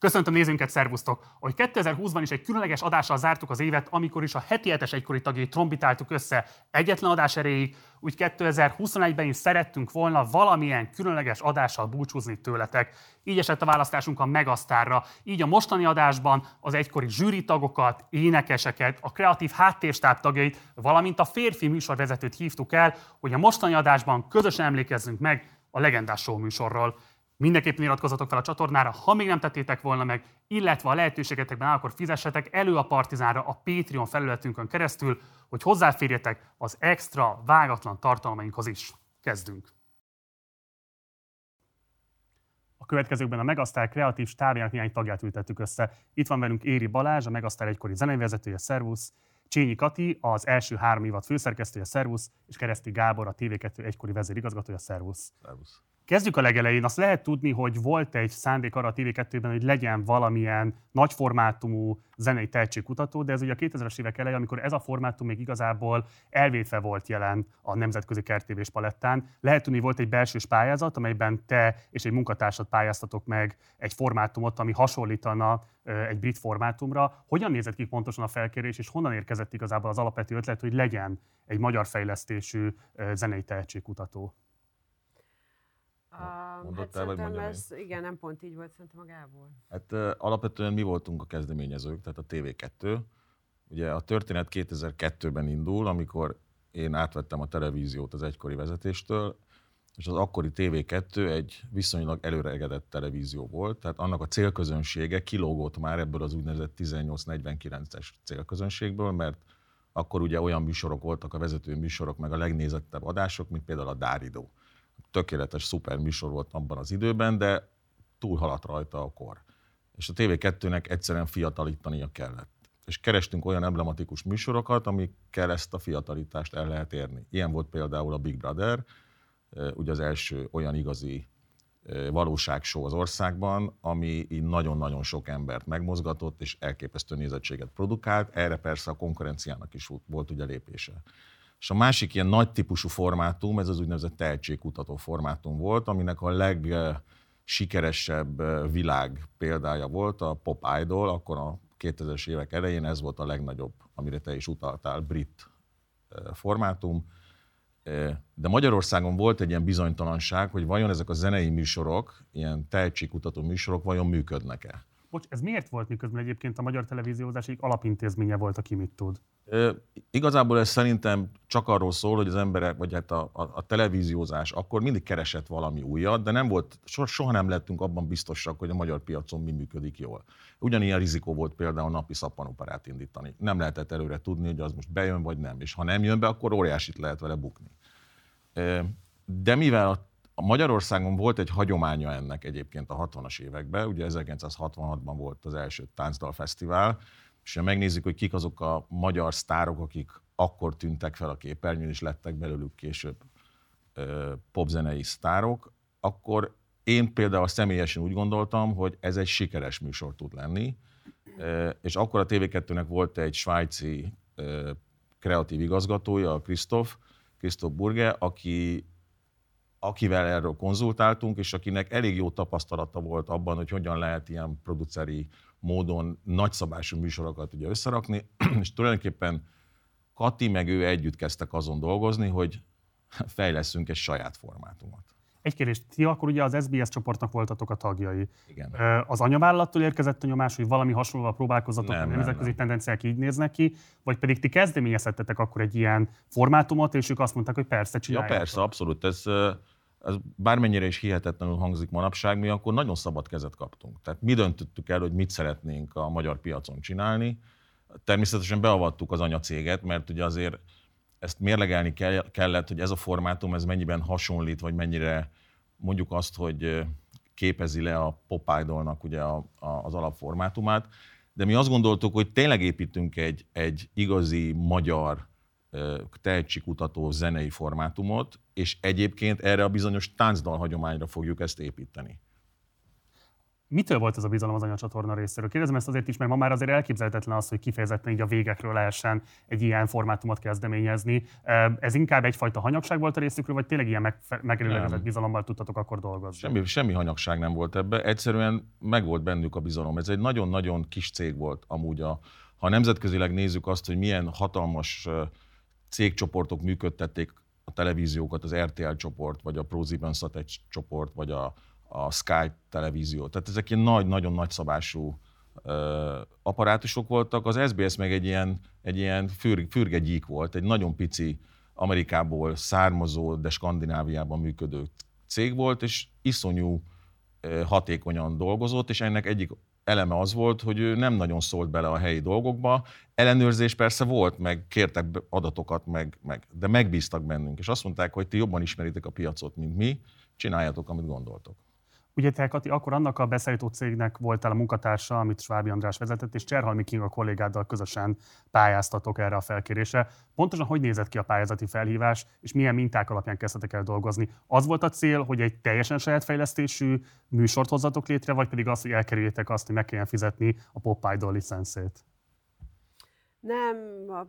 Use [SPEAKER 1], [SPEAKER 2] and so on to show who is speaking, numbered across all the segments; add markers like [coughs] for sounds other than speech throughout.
[SPEAKER 1] Köszöntöm nézőnket, szervusztok! Hogy 2020-ban is egy különleges adással zártuk az évet, amikor is a heti hetes egykori tagjait trombitáltuk össze egyetlen adás erejéig, úgy 2021-ben is szerettünk volna valamilyen különleges adással búcsúzni tőletek. Így esett a választásunk a Megasztárra. Így a mostani adásban az egykori zsűri tagokat, énekeseket, a kreatív háttérstáb tagjait, valamint a férfi műsorvezetőt hívtuk el, hogy a mostani adásban közösen emlékezzünk meg a legendás show műsorról. Mindenképpen iratkozzatok fel a csatornára, ha még nem tettétek volna meg, illetve a lehetőségetekben áll, akkor fizessetek elő a Partizánra a Patreon felületünkön keresztül, hogy hozzáférjetek az extra, vágatlan tartalmainkhoz is. Kezdünk! A következőkben a Megasztár kreatív stábjának néhány tagját ültettük össze. Itt van velünk Éri Balázs, a Megasztár egykori zenevezetője, Szervusz, Csényi Kati, az első három évad főszerkesztője, Szervusz, és Kereszti Gábor, a TV2 egykori vezérigazgatója, Szervusz.
[SPEAKER 2] Szervusz.
[SPEAKER 1] Kezdjük a legelején. Azt lehet tudni, hogy volt egy szándék arra a TV2-ben, hogy legyen valamilyen nagy formátumú zenei tehetségkutató, de ez ugye a 2000-es évek elején, amikor ez a formátum még igazából elvétve volt jelen a nemzetközi kertévés palettán. Lehet tudni, volt egy belsős pályázat, amelyben te és egy munkatársad pályáztatok meg egy formátumot, ami hasonlítana egy brit formátumra. Hogyan nézett ki pontosan a felkérés, és honnan érkezett igazából az alapvető ötlet, hogy legyen egy magyar fejlesztésű zenei tehetségkutató?
[SPEAKER 3] Mondott hát el, vagy ez, igen, nem pont így volt szerintem a Gábor.
[SPEAKER 2] Hát uh, alapvetően mi voltunk a kezdeményezők, tehát a TV2. Ugye a történet 2002-ben indul, amikor én átvettem a televíziót az egykori vezetéstől, és az akkori TV2 egy viszonylag előregedett televízió volt, tehát annak a célközönsége kilógott már ebből az úgynevezett 18-49-es célközönségből, mert akkor ugye olyan műsorok voltak, a vezető műsorok, meg a legnézettebb adások, mint például a Dáridó tökéletes, szuper műsor volt abban az időben, de túlhaladt rajta a kor. És a TV2-nek egyszerűen fiatalítania kellett. És kerestünk olyan emblematikus műsorokat, amikkel ezt a fiatalítást el lehet érni. Ilyen volt például a Big Brother, ugye az első olyan igazi valóságshow az országban, ami így nagyon-nagyon sok embert megmozgatott, és elképesztő nézettséget produkált. Erre persze a konkurenciának is volt ugye lépése. És a másik ilyen nagy típusú formátum, ez az úgynevezett tehetségkutató formátum volt, aminek a legsikeresebb világ példája volt a Pop Idol, akkor a 2000-es évek elején ez volt a legnagyobb, amire te is utaltál, brit formátum. De Magyarországon volt egy ilyen bizonytalanság, hogy vajon ezek a zenei műsorok, ilyen tehetségkutató műsorok vajon működnek-e.
[SPEAKER 1] Bocs, ez miért volt miközben egyébként a magyar televíziózás egyik alapintézménye volt, aki mit tud?
[SPEAKER 2] E, igazából ez szerintem csak arról szól, hogy az emberek, vagy hát a, a, a televíziózás akkor mindig keresett valami újat, de nem volt, so, soha nem lettünk abban biztosak, hogy a magyar piacon mi működik jól. Ugyanilyen rizikó volt például napi szappanoperát indítani. Nem lehetett előre tudni, hogy az most bejön vagy nem, és ha nem jön be, akkor óriásit lehet vele bukni. E, de mivel a a Magyarországon volt egy hagyománya ennek egyébként a 60-as években, ugye 1966-ban volt az első táncdal fesztivál, és ha megnézzük, hogy kik azok a magyar sztárok, akik akkor tűntek fel a képernyőn, és lettek belőlük később popzenei sztárok, akkor én például személyesen úgy gondoltam, hogy ez egy sikeres műsor tud lenni, és akkor a TV2-nek volt egy svájci kreatív igazgatója, Christoph, Christoph Burge, aki akivel erről konzultáltunk, és akinek elég jó tapasztalata volt abban, hogy hogyan lehet ilyen produceri módon nagyszabású műsorokat ugye összerakni, [clears throat] és tulajdonképpen Kati meg ő együtt kezdtek azon dolgozni, hogy fejleszünk egy saját formátumot.
[SPEAKER 1] Egy kérdés, ti akkor ugye az SBS csoportnak voltatok a tagjai.
[SPEAKER 2] Igen.
[SPEAKER 1] Az anyavállalattól érkezett a nyomás, hogy valami hasonlóval próbálkozatok, nem, a nemzetközi tendenciák így néznek ki, vagy pedig ti kezdeményezhettetek akkor egy ilyen formátumot, és ők azt mondták, hogy persze, csináljátok.
[SPEAKER 2] Ja, persze, abszolút. Ez, ez bármennyire is hihetetlenül hangzik manapság, mi akkor nagyon szabad kezet kaptunk. Tehát mi döntöttük el, hogy mit szeretnénk a magyar piacon csinálni. Természetesen beavattuk az anyacéget, mert ugye azért ezt mérlegelni kellett, hogy ez a formátum, ez mennyiben hasonlít, vagy mennyire mondjuk azt, hogy képezi le a Pop Idolnak ugye a, a, az alapformátumát. De mi azt gondoltuk, hogy tényleg építünk egy, egy igazi magyar tehetségkutató zenei formátumot, és egyébként erre a bizonyos táncdal hagyományra fogjuk ezt építeni.
[SPEAKER 1] Mitől volt ez a bizalom az anyacsatorna részéről? Kérdezem ezt azért is, mert ma már azért elképzelhetetlen az, hogy kifejezetten így a végekről lehessen egy ilyen formátumot kezdeményezni. Ez inkább egyfajta hanyagság volt a részükről, vagy tényleg ilyen megelőlegezett bizalommal tudtatok akkor dolgozni?
[SPEAKER 2] Semmi, semmi hanyagság nem volt ebbe. Egyszerűen meg volt bennük a bizalom. Ez egy nagyon-nagyon kis cég volt amúgy a, ha nemzetközileg nézzük azt, hogy milyen hatalmas cégcsoportok működtették a televíziókat, az RTL csoport, vagy a ProSieben Sat csoport, vagy a, a Sky televízió. Tehát ezek ilyen nagy, nagyon nagy szabású ö, apparátusok voltak. Az SBS meg egy ilyen, egy ilyen für, fürgegyík volt, egy nagyon pici Amerikából származó, de Skandináviában működő cég volt, és iszonyú hatékonyan dolgozott, és ennek egyik eleme az volt, hogy ő nem nagyon szólt bele a helyi dolgokba. Ellenőrzés persze volt, meg kértek adatokat, meg, meg, de megbíztak bennünk, és azt mondták, hogy ti jobban ismeritek a piacot, mint mi, csináljátok, amit gondoltok.
[SPEAKER 1] Ugye te, Kati, akkor annak a beszállító cégnek voltál a munkatársa, amit Svábi András vezetett, és Cserhalmi King a kollégáddal közösen pályáztatok erre a felkérésre. Pontosan hogy nézett ki a pályázati felhívás, és milyen minták alapján kezdtetek el dolgozni? Az volt a cél, hogy egy teljesen saját fejlesztésű műsort hozzatok létre, vagy pedig az, hogy elkerüljétek azt, hogy meg kelljen fizetni a Pop Idol licenszét?
[SPEAKER 3] Nem,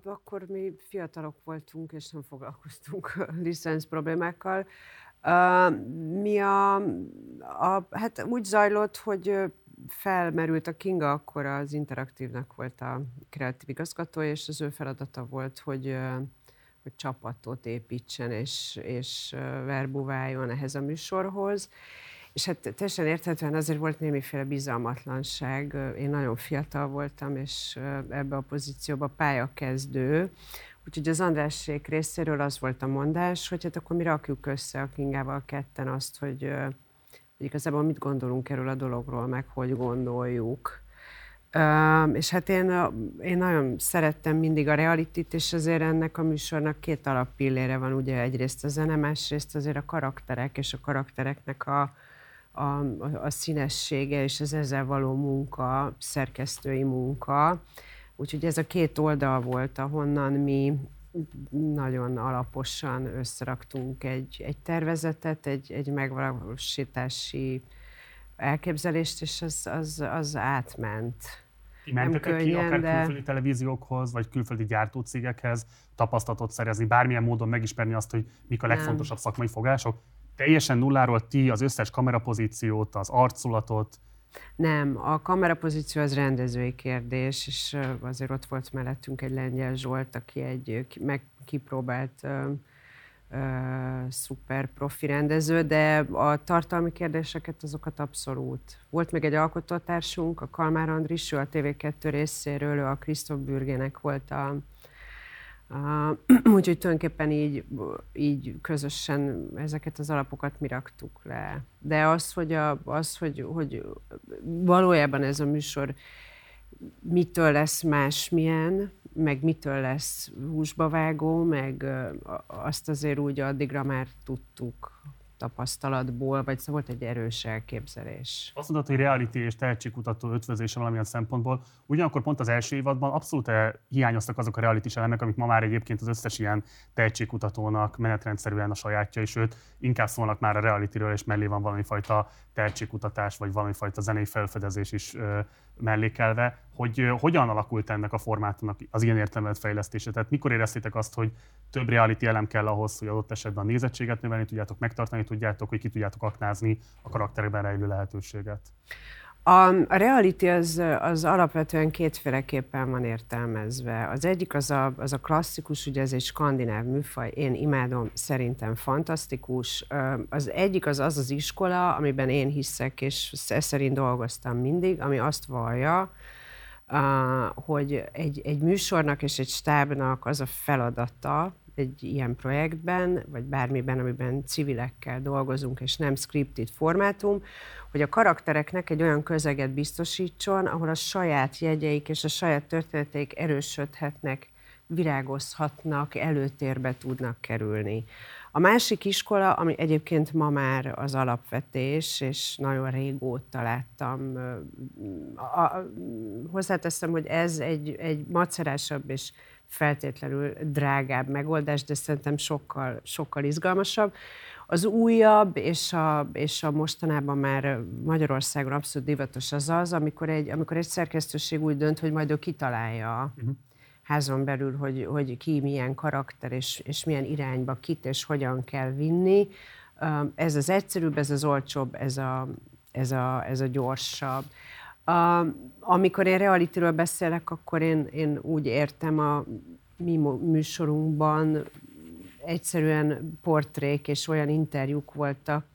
[SPEAKER 3] akkor mi fiatalok voltunk, és nem foglalkoztunk [laughs] licensz problémákkal. Mi a, a, hát úgy zajlott, hogy felmerült a Kinga, akkor az Interaktívnak volt a kreatív igazgató, és az ő feladata volt, hogy, hogy csapatot építsen és, és verbuváljon ehhez a műsorhoz. És hát teljesen érthetően azért volt némiféle bizalmatlanság. Én nagyon fiatal voltam, és ebbe a pozícióba pályakezdő, Úgyhogy az Andrásség részéről az volt a mondás, hogy hát akkor mi rakjuk össze a Kingával ketten azt, hogy, hogy igazából mit gondolunk erről a dologról, meg hogy gondoljuk. És hát én, én nagyon szerettem mindig a realitit, és azért ennek a műsornak két alappillére van, ugye egyrészt a zene, másrészt azért a karakterek, és a karaktereknek a, a, a színessége, és az ezzel való munka, szerkesztői munka. Úgyhogy ez a két oldal volt, ahonnan mi nagyon alaposan összeraktunk egy, egy tervezetet, egy, egy megvalósítási elképzelést, és az, az, az átment.
[SPEAKER 1] Mentek könnyen, ki akár de... külföldi televíziókhoz, vagy külföldi gyártócégekhez tapasztalatot szerezni, bármilyen módon megismerni azt, hogy mik a legfontosabb Nem. szakmai fogások? Teljesen nulláról ti az összes kamerapozíciót, az arculatot,
[SPEAKER 3] nem, a kamerapozíció az rendezői kérdés, és azért ott volt mellettünk egy lengyel Zsolt, aki egy meg kipróbált szuper profi rendező, de a tartalmi kérdéseket azokat abszolút. Volt még egy alkotótársunk, a Kalmár Andris, ő a TV2 részéről, ő a Krisztof Bürgének volt a Uh, [clears throat] úgyhogy tulajdonképpen így, így közösen ezeket az alapokat mi raktuk le. De az, hogy, a, az hogy, hogy valójában ez a műsor mitől lesz másmilyen, meg mitől lesz húsba vágó, meg azt azért úgy addigra már tudtuk tapasztalatból, vagy szóval volt egy erős elképzelés.
[SPEAKER 1] Azt mondod, hogy reality és tehetségkutató ötvözése valamilyen szempontból. Ugyanakkor pont az első évadban abszolút eh, hiányoztak azok a reality elemek, amik ma már egyébként az összes ilyen tehetségkutatónak menetrendszerűen a sajátja, és őt inkább szólnak már a realityről, és mellé van valami fajta tehetségkutatás, vagy valami fajta zenei felfedezés is mellékelve, hogy hogyan alakult ennek a formátumnak az ilyen értelmet fejlesztése. Tehát mikor éreztétek azt, hogy több reality elem kell ahhoz, hogy adott esetben a nézettséget növelni tudjátok, megtartani tudjátok, hogy ki tudjátok aknázni a karakterekben rejlő lehetőséget?
[SPEAKER 3] A, a reality az, az alapvetően kétféleképpen van értelmezve. Az egyik az a, az a klasszikus, ugye ez egy skandináv műfaj, én imádom, szerintem fantasztikus. Az egyik az az az iskola, amiben én hiszek, és szerint dolgoztam mindig, ami azt vallja, hogy egy, egy műsornak és egy stábnak az a feladata, egy ilyen projektben, vagy bármiben, amiben civilekkel dolgozunk, és nem scripted formátum, hogy a karaktereknek egy olyan közeget biztosítson, ahol a saját jegyeik és a saját történeteik erősödhetnek, virágozhatnak, előtérbe tudnak kerülni. A másik iskola, ami egyébként ma már az alapvetés, és nagyon régóta láttam, a, a, hozzáteszem, hogy ez egy, egy macerásabb és feltétlenül drágább megoldás, de szerintem sokkal, sokkal izgalmasabb. Az újabb, és a, és a mostanában már Magyarországon abszolút divatos az az, amikor egy, amikor egy szerkesztőség úgy dönt, hogy majd ő kitalálja uh-huh. házon belül, hogy, hogy ki milyen karakter, és, és milyen irányba kit és hogyan kell vinni. Ez az egyszerűbb, ez az olcsóbb, ez a, ez a, ez a gyorsabb. A, amikor én realityről beszélek, akkor én, én úgy értem a mi műsorunkban egyszerűen portrék és olyan interjúk voltak,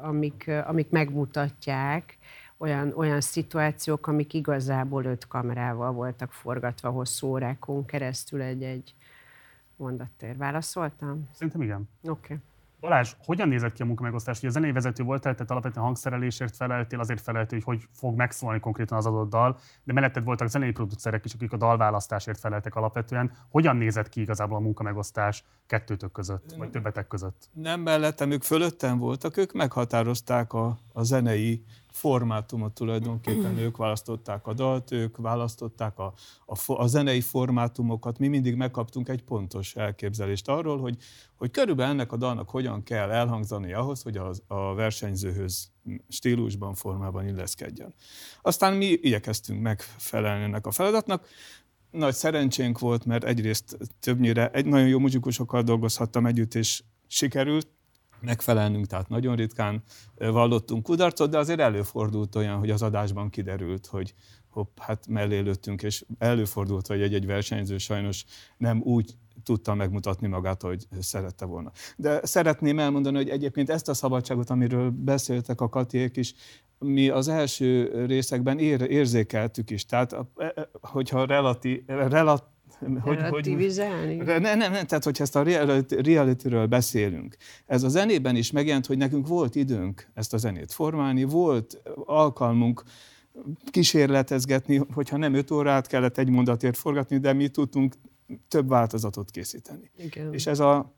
[SPEAKER 3] amik, amik megmutatják, olyan, olyan szituációk, amik igazából öt kamerával voltak forgatva hosszú órákon keresztül egy-egy mondattér. Válaszoltam?
[SPEAKER 1] Szerintem igen.
[SPEAKER 3] Oké. Okay.
[SPEAKER 1] Balázs, hogyan nézett ki a munkamegosztás? Ugye zenei vezető voltál, tehát alapvetően hangszerelésért feleltél, azért feleltél, hogy hogy fog megszólni konkrétan az adott dal, de melletted voltak zenei producerek is, akik a dalválasztásért feleltek alapvetően. Hogyan nézett ki igazából a munkamegosztás kettőtök között, vagy többetek között?
[SPEAKER 4] Nem mellettem, ők fölöttem voltak, ők meghatározták a, a zenei formátumot tulajdonképpen ők választották a dalt, ők választották a, a, a zenei formátumokat. Mi mindig megkaptunk egy pontos elképzelést arról, hogy, hogy körülbelül ennek a dalnak hogyan kell elhangzani ahhoz, hogy a, a versenyzőhöz stílusban, formában illeszkedjen. Aztán mi igyekeztünk megfelelni ennek a feladatnak. Nagy szerencsénk volt, mert egyrészt többnyire egy nagyon jó muzsikusokkal dolgozhattam együtt, és sikerült, megfelelnünk, tehát nagyon ritkán vallottunk kudarcot, de azért előfordult olyan, hogy az adásban kiderült, hogy hopp, hát mellé lőttünk, és előfordult, hogy egy-egy versenyző sajnos nem úgy tudta megmutatni magát, hogy szerette volna. De szeretném elmondani, hogy egyébként ezt a szabadságot, amiről beszéltek a Katiék is, mi az első részekben ér, érzékeltük is. Tehát, e, e, hogyha relati, relat, [laughs]
[SPEAKER 3] hogy, Relativizálni?
[SPEAKER 4] Hogy, nem, nem, nem, tehát hogyha ezt a reality-ről beszélünk, ez a zenében is megjelent, hogy nekünk volt időnk ezt a zenét formálni, volt alkalmunk kísérletezgetni, hogyha nem öt órát kellett egy mondatért forgatni, de mi tudtunk több változatot készíteni.
[SPEAKER 3] Igen.
[SPEAKER 4] És ez a,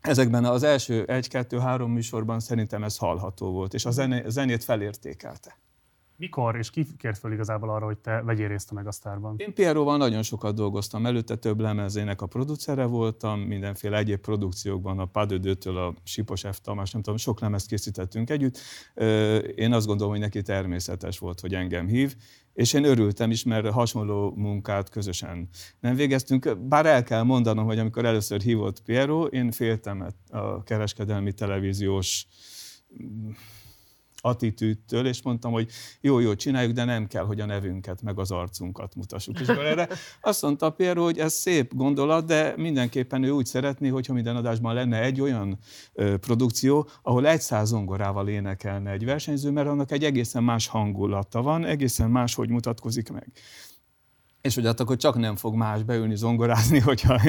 [SPEAKER 4] ezekben az első egy-kettő-három műsorban szerintem ez hallható volt, és a zenét felértékelte.
[SPEAKER 1] Mikor és ki kért föl igazából arra, hogy te vegyél részt a Megasztárban?
[SPEAKER 4] Én Pieróval nagyon sokat dolgoztam, előtte több lemezének a producere voltam, mindenféle egyéb produkciókban, a Padödőtől a Sipos F. Tamás, nem tudom, sok lemezt készítettünk együtt. Én azt gondolom, hogy neki természetes volt, hogy engem hív, és én örültem is, mert hasonló munkát közösen nem végeztünk. Bár el kell mondanom, hogy amikor először hívott Piero, én féltem a kereskedelmi televíziós attitűdtől, és mondtam, hogy jó, jó, csináljuk, de nem kell, hogy a nevünket meg az arcunkat mutassuk. És erre azt mondta Piero, hogy ez szép gondolat, de mindenképpen ő úgy szeretné, hogyha minden adásban lenne egy olyan ö, produkció, ahol egy száz zongorával énekelne egy versenyző, mert annak egy egészen más hangulata van, egészen más, hogy mutatkozik meg és hogy hát akkor csak nem fog más beülni zongorázni, [laughs] hogyha...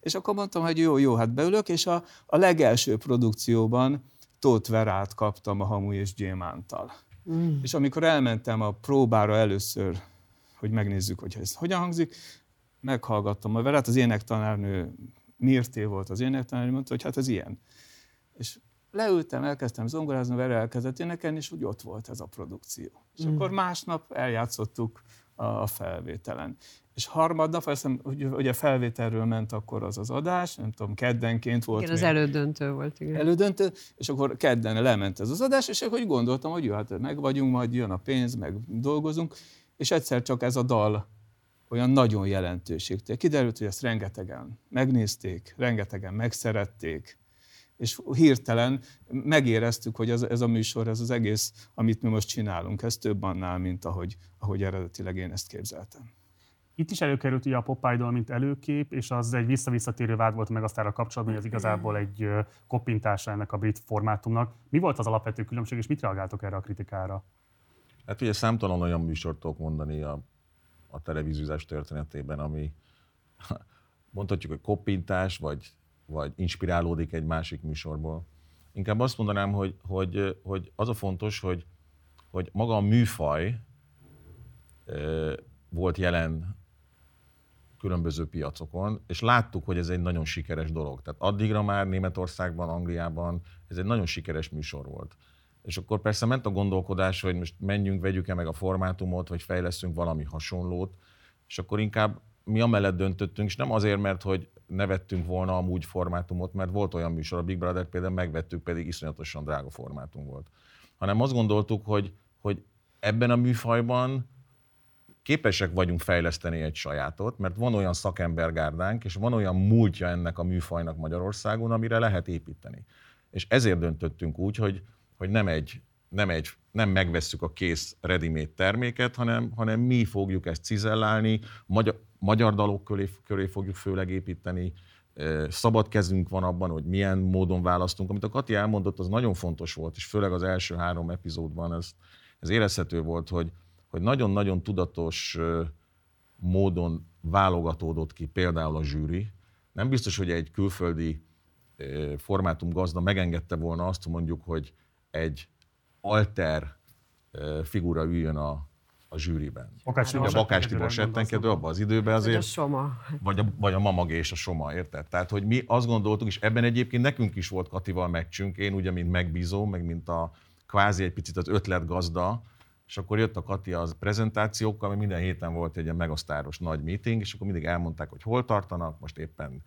[SPEAKER 4] És akkor mondtam, hogy jó, jó, hát beülök, és a, a legelső produkcióban Tóth Verát kaptam a Hamu és Gyémántal. Mm. És amikor elmentem a próbára először, hogy megnézzük, hogy ez hogyan hangzik, meghallgattam a Verát, az énektanárnő Mirté volt az énektanárnő, mondta, hogy hát ez ilyen. És leültem, elkezdtem zongorázni, Vera elkezdett énekelni, és úgy ott volt ez a produkció. És mm. akkor másnap eljátszottuk a felvételen. És harmadnap, azt hiszem, hogy ugye felvételről ment akkor az az adás, nem tudom, keddenként volt.
[SPEAKER 3] Igen, az elődöntő volt, igen.
[SPEAKER 4] Elődöntő, és akkor kedden lement ez az adás, és akkor úgy gondoltam, hogy jó, hát meg vagyunk, majd jön a pénz, meg dolgozunk, és egyszer csak ez a dal olyan nagyon jelentőségtel. Kiderült, hogy ezt rengetegen megnézték, rengetegen megszerették, és hirtelen megéreztük, hogy ez, ez a műsor, ez az egész, amit mi most csinálunk, ez több annál, mint ahogy, ahogy eredetileg én ezt képzeltem.
[SPEAKER 1] Itt is előkerült ugye a Pop Idol, mint előkép, és az egy visszavisszatérő vád volt meg aztán a kapcsolatban, hogy az igazából egy koppintása ennek a brit formátumnak. Mi volt az alapvető különbség, és mit reagáltok erre a kritikára?
[SPEAKER 2] Hát ugye számtalan olyan műsort tudok mondani a, a televíziózás történetében, ami [laughs] mondhatjuk, hogy koppintás, vagy, vagy inspirálódik egy másik műsorból. Inkább azt mondanám, hogy, hogy, hogy az a fontos, hogy, hogy maga a műfaj volt jelen különböző piacokon, és láttuk, hogy ez egy nagyon sikeres dolog. Tehát addigra már Németországban, Angliában ez egy nagyon sikeres műsor volt. És akkor persze ment a gondolkodás, hogy most menjünk, vegyük-e meg a formátumot, vagy fejleszünk valami hasonlót, és akkor inkább mi amellett döntöttünk, és nem azért, mert hogy nevettünk volna amúgy formátumot, mert volt olyan műsor, a Big Brother például megvettük, pedig iszonyatosan drága formátum volt. Hanem azt gondoltuk, hogy, hogy ebben a műfajban képesek vagyunk fejleszteni egy sajátot, mert van olyan szakembergárdánk, és van olyan múltja ennek a műfajnak Magyarországon, amire lehet építeni. És ezért döntöttünk úgy, hogy, hogy nem egy nem, egy, nem megvesszük a kész ready terméket, hanem, hanem mi fogjuk ezt cizellálni, magyar, magyar dalok köré, köré fogjuk főleg építeni, szabad kezünk van abban, hogy milyen módon választunk. Amit a Kati elmondott, az nagyon fontos volt, és főleg az első három epizódban ez, ez érezhető volt, hogy, hogy nagyon-nagyon tudatos módon válogatódott ki például a zsűri. Nem biztos, hogy egy külföldi formátum gazda megengedte volna azt, mondjuk, hogy egy alter figura üljön a, a zsűriben.
[SPEAKER 1] Bakács
[SPEAKER 2] a Bakács Tibor settenkedő abban az időben azért. Vagy
[SPEAKER 3] a Soma.
[SPEAKER 2] Vagy a, vagy a Mamagé és a Soma, érted? Tehát, hogy mi azt gondoltuk, és ebben egyébként nekünk is volt Katival meccsünk, én ugye, mint megbízó, meg mint a kvázi egy picit az ötletgazda, és akkor jött a Kati az prezentációkkal, mert minden héten volt egy ilyen megasztáros nagy meeting, és akkor mindig elmondták, hogy hol tartanak, most éppen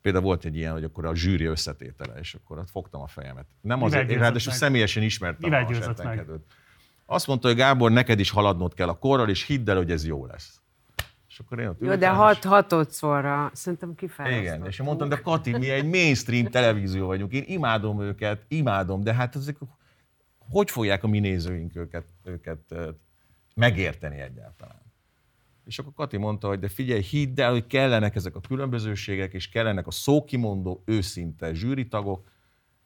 [SPEAKER 2] Például volt egy ilyen, hogy akkor a zsűri összetétele, és akkor ott fogtam a fejemet. Nem azért, én ráadásul személyesen ismertem
[SPEAKER 1] Mivel a settenkedőt.
[SPEAKER 2] Azt mondta, hogy Gábor, neked is haladnod kell a korral, és hidd el, hogy ez jó lesz.
[SPEAKER 3] És akkor én ott Jó, de hat, hatodszorra szerintem kifejeztem.
[SPEAKER 2] Igen, és én mondtam, de Kati, mi egy mainstream televízió vagyunk, én imádom őket, imádom, de hát ezek, hogy fogják a mi nézőink őket, őket megérteni egyáltalán? És akkor Kati mondta, hogy de figyelj, hidd el, hogy kellenek ezek a különbözőségek, és kellenek a szókimondó, őszinte zsűritagok,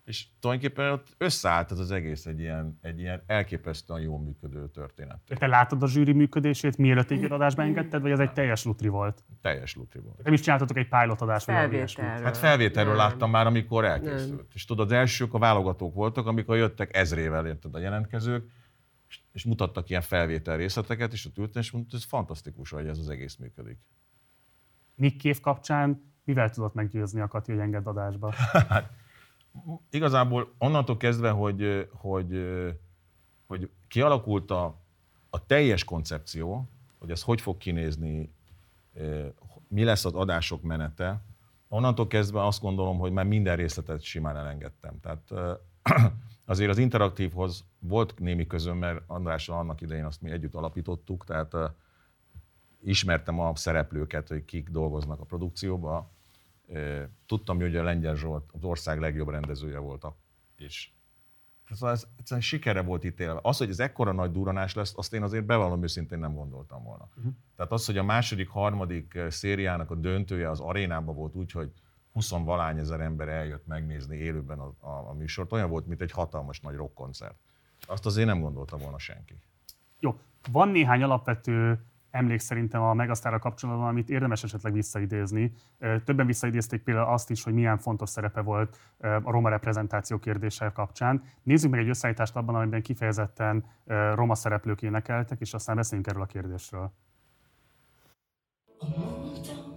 [SPEAKER 2] és tulajdonképpen ott összeállt ez az egész egy ilyen, egy ilyen elképesztően jól működő történet.
[SPEAKER 1] Te látod a zsűri működését, mielőtt egy adásba engedted, vagy ez egy teljes lutri volt?
[SPEAKER 2] Teljes lutri volt.
[SPEAKER 1] Nem is csináltatok egy pilot adást, vagy.
[SPEAKER 2] Hát felvételről nem. láttam már, amikor elkészült. Nem. És tudod, az elsők a válogatók voltak, amikor jöttek ezrével, érted a jelentkezők, és, mutattak ilyen felvétel részleteket, és ott ültem, és mondta, ez fantasztikus, hogy ez az egész működik.
[SPEAKER 1] Nick Cave kapcsán mivel tudott meggyőzni a Kati, hogy enged adásba? [laughs]
[SPEAKER 2] Hát, igazából onnantól kezdve, hogy, hogy, hogy kialakult a, a teljes koncepció, hogy ez hogy fog kinézni, mi lesz az adások menete, onnantól kezdve azt gondolom, hogy már minden részletet simán elengedtem. Tehát [clears throat] azért az interaktívhoz volt némi közöm, mert Andrással annak idején azt mi együtt alapítottuk, tehát ismertem a szereplőket, hogy kik dolgoznak a produkcióban, Tudtam, hogy a Lengyel Zsolt az ország legjobb rendezője volt, és Szóval ez egyszerűen sikere volt ítélve. Az, hogy ez ekkora nagy duranás lesz, azt én azért bevallom őszintén nem gondoltam volna. Uh-huh. Tehát az, hogy a második, harmadik szériának a döntője az arénában volt úgy, hogy 20 valány ezer ember eljött megnézni élőben a, a, a műsort, olyan volt, mint egy hatalmas nagy rockkoncert. Azt azért nem gondolta volna senki.
[SPEAKER 1] Jó, van néhány alapvető emlék szerintem a Megasztára kapcsolatban, amit érdemes esetleg visszaidézni. Többen visszaidézték például azt is, hogy milyen fontos szerepe volt a roma reprezentáció kérdéssel kapcsán. Nézzük meg egy összeállítást abban, amiben kifejezetten roma szereplők énekeltek, és aztán beszéljünk erről a kérdésről. A múltam,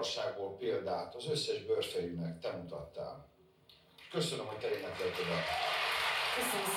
[SPEAKER 5] magyarságból példát az összes bőrfejűnek te mutattál. Köszönöm, hogy te énekelted el. Köszönöm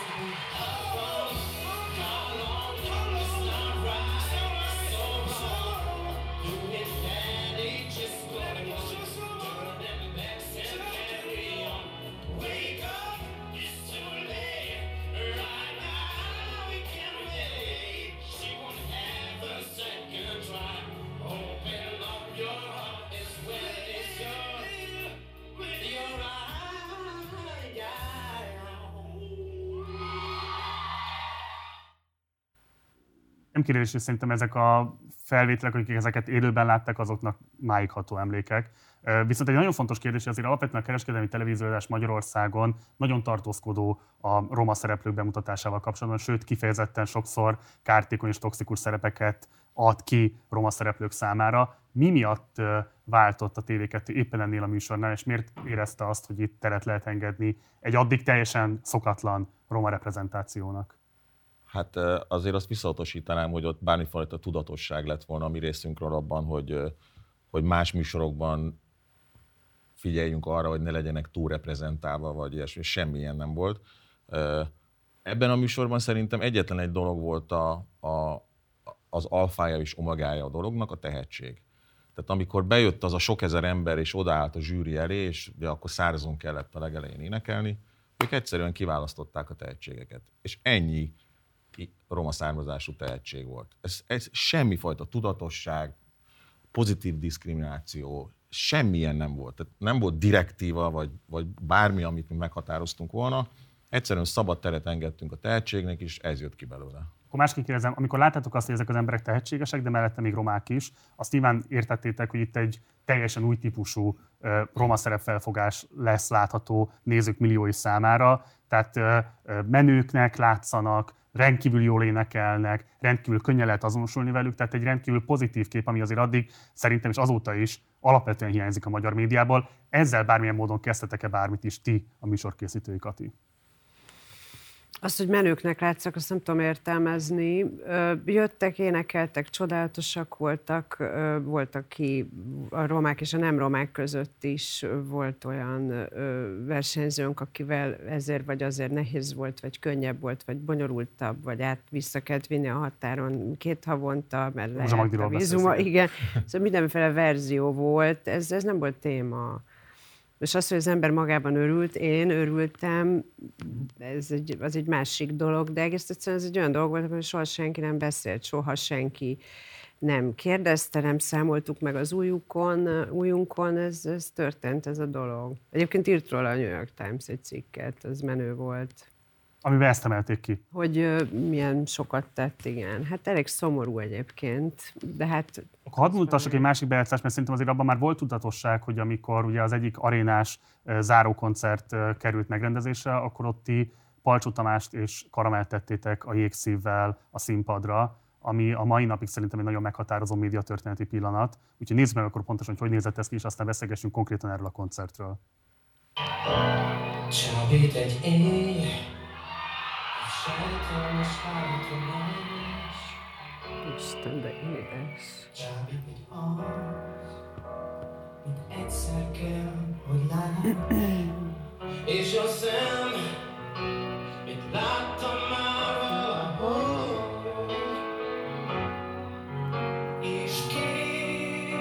[SPEAKER 1] nem kérdés, hogy szerintem ezek a felvételek, akik ezeket élőben látták, azoknak máigható emlékek. Viszont egy nagyon fontos kérdés, azért alapvetően a kereskedelmi televíziózás Magyarországon nagyon tartózkodó a roma szereplők bemutatásával kapcsolatban, sőt kifejezetten sokszor kártékony és toxikus szerepeket ad ki roma szereplők számára. mi miatt váltott a TV2 éppen ennél a műsornál, és miért érezte azt, hogy itt teret lehet engedni egy addig teljesen szokatlan roma reprezentációnak?
[SPEAKER 2] Hát azért azt visszautasítanám, hogy ott bármifajta tudatosság lett volna a mi részünkről abban, hogy, hogy más műsorokban figyeljünk arra, hogy ne legyenek túl reprezentálva, vagy ilyesmi, semmilyen nem volt. Ebben a műsorban szerintem egyetlen egy dolog volt a, a, az alfája és omegája a dolognak, a tehetség. Tehát amikor bejött az a sok ezer ember, és odaállt a zsűri elé, és ugye akkor szárazon kellett a legelején énekelni, ők egyszerűen kiválasztották a tehetségeket. És ennyi roma származású tehetség volt. Ez, ez semmifajta tudatosság, pozitív diszkrimináció, semmilyen nem volt. Tehát nem volt direktíva, vagy, vagy bármi, amit mi meghatároztunk volna. Egyszerűen szabad teret engedtünk a tehetségnek, és ez jött ki belőle.
[SPEAKER 1] Akkor másként kérdezem, amikor láttátok azt, hogy ezek az emberek tehetségesek, de mellette még romák is, azt nyilván értettétek, hogy itt egy teljesen új típusú roma szerepfelfogás lesz látható nézők milliói számára. Tehát menőknek látszanak, rendkívül jól énekelnek, rendkívül könnyen lehet azonosulni velük, tehát egy rendkívül pozitív kép, ami azért addig szerintem is azóta is alapvetően hiányzik a magyar médiából. Ezzel bármilyen módon kezdtetek-e bármit is ti, a műsorkészítői Kati?
[SPEAKER 3] Azt, hogy menőknek látszak, azt nem tudom értelmezni. Jöttek, énekeltek, csodálatosak voltak, voltak ki a romák és a nem romák között is volt olyan versenyzőnk, akivel ezért vagy azért nehéz volt, vagy könnyebb volt, vagy bonyolultabb, vagy át vissza kellett vinni a határon két havonta, mert lehet a vízuma. Igen, szóval mindenféle verzió volt, ez, ez nem volt téma. És az, hogy az ember magában örült, én örültem, ez egy, az egy másik dolog, de egész egyszerűen ez egy olyan dolog volt, amiről soha senki nem beszélt, soha senki nem kérdezte, nem számoltuk meg az újukon, újunkon, ez, ez történt ez a dolog. Egyébként írt róla a New York Times egy cikket, az menő volt.
[SPEAKER 1] Amiben ezt emelték ki.
[SPEAKER 3] Hogy uh, milyen sokat tett, igen. Hát elég szomorú egyébként, de hát...
[SPEAKER 1] Akkor hadd mutassak egy másik bejátszást, mert szerintem azért abban már volt tudatosság, hogy amikor ugye az egyik arénás uh, zárókoncert uh, került megrendezésre, akkor ott ti Palcsó Tamást és Karamelt tettétek a jégszívvel a színpadra, ami a mai napig szerintem egy nagyon meghatározó médiatörténeti pillanat. Úgyhogy nézzük meg akkor pontosan, hogy hogy nézett ez ki, és aztán beszélgessünk konkrétan erről a koncertről. Csábít egy éj,
[SPEAKER 3] Isten, de édes.
[SPEAKER 1] Csábít egy az Mint egyszer kell, hogy lát. És a szem Mit láttam már valahol. És kék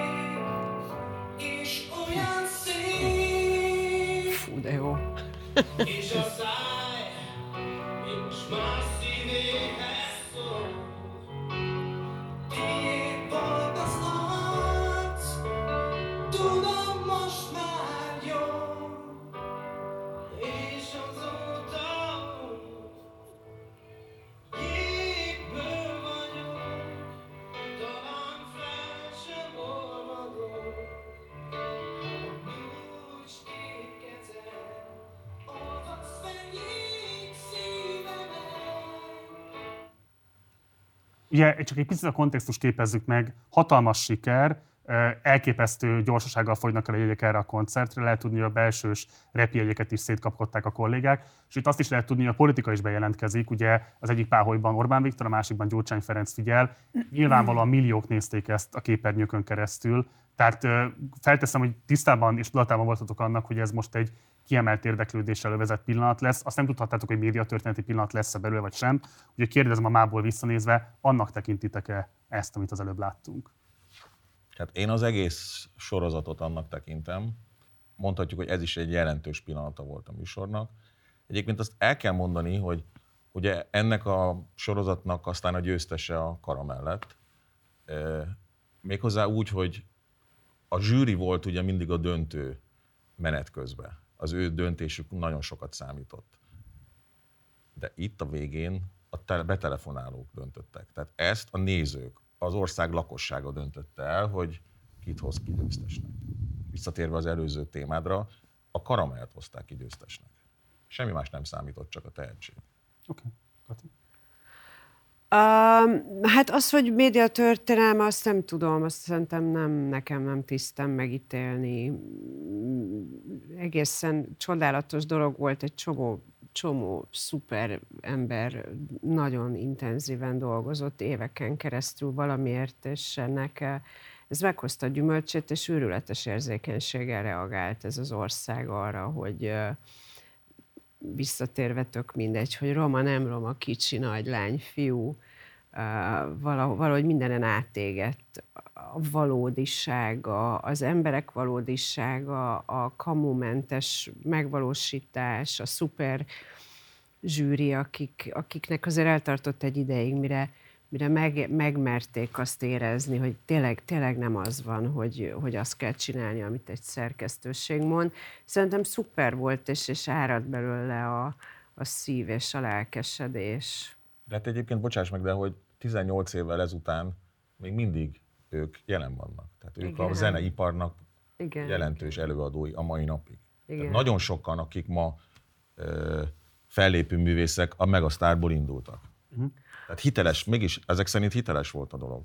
[SPEAKER 1] És olyan szép.
[SPEAKER 3] Fú, de jó. És a szám Boston. Ugye csak egy picit a kontextus képezzük meg, hatalmas siker, elképesztő gyorsasággal folynak el a jegyek erre a koncertre, lehet tudni, hogy a belsős repjegyeket is szétkapkodták a kollégák, és itt azt is lehet tudni, hogy a politika is bejelentkezik, ugye az egyik páholyban Orbán Viktor, a másikban Gyurcsány Ferenc figyel, nyilvánvalóan milliók nézték ezt a képernyőkön keresztül, tehát felteszem, hogy tisztában és tudatában voltatok annak, hogy ez most egy kiemelt érdeklődéssel övezett pillanat lesz. Azt nem tudhattátok, hogy médiatörténeti pillanat lesz-e belőle, vagy sem. Úgyhogy kérdezem a mából visszanézve, annak tekintitek-e ezt, amit az előbb láttunk?
[SPEAKER 2] Hát én az egész sorozatot annak tekintem. Mondhatjuk, hogy ez is egy jelentős pillanata volt a műsornak. Egyébként azt el kell mondani, hogy ugye ennek a sorozatnak aztán a győztese a kara mellett. Méghozzá úgy, hogy a zsűri volt ugye mindig a döntő menet közben az ő döntésük nagyon sokat számított. De itt a végén a betelefonálók döntöttek. Tehát ezt a nézők, az ország lakossága döntötte el, hogy kit hoz ki győztesnek. Visszatérve az előző témádra, a karamelt hozták ki győztesnek. Semmi más nem számított, csak a tehetség.
[SPEAKER 1] Oké. Okay.
[SPEAKER 3] Uh, hát az, hogy média történelme, azt nem tudom, azt szerintem nem, nekem nem tisztem megítélni. Egészen csodálatos dolog volt, egy csomó, csomó szuper ember nagyon intenzíven dolgozott éveken keresztül valamiért, és ennek ez meghozta a gyümölcsét, és őrületes érzékenységgel reagált ez az ország arra, hogy visszatérve tök mindegy, hogy roma, nem roma, kicsi, nagy, lány, fiú, valahogy mindenen átégett a valódisága, az emberek valódisága, a kamumentes megvalósítás, a szuper zsűri, akik, akiknek azért eltartott egy ideig, mire mire meg, megmerték azt érezni, hogy tényleg, tényleg nem az van, hogy, hogy azt kell csinálni, amit egy szerkesztőség mond. Szerintem szuper volt, és, és árad belőle a, a szív és a lelkesedés.
[SPEAKER 2] De hát egyébként, bocsáss meg, de hogy 18 évvel ezután még mindig ők jelen vannak. Tehát ők Igen. a zeneiparnak Igen. jelentős előadói a mai napig. Igen. Tehát nagyon sokan, akik ma ö, fellépő művészek, a Megasztárból indultak. Uh-huh. Tehát hiteles, mégis ezek szerint hiteles volt a dolog.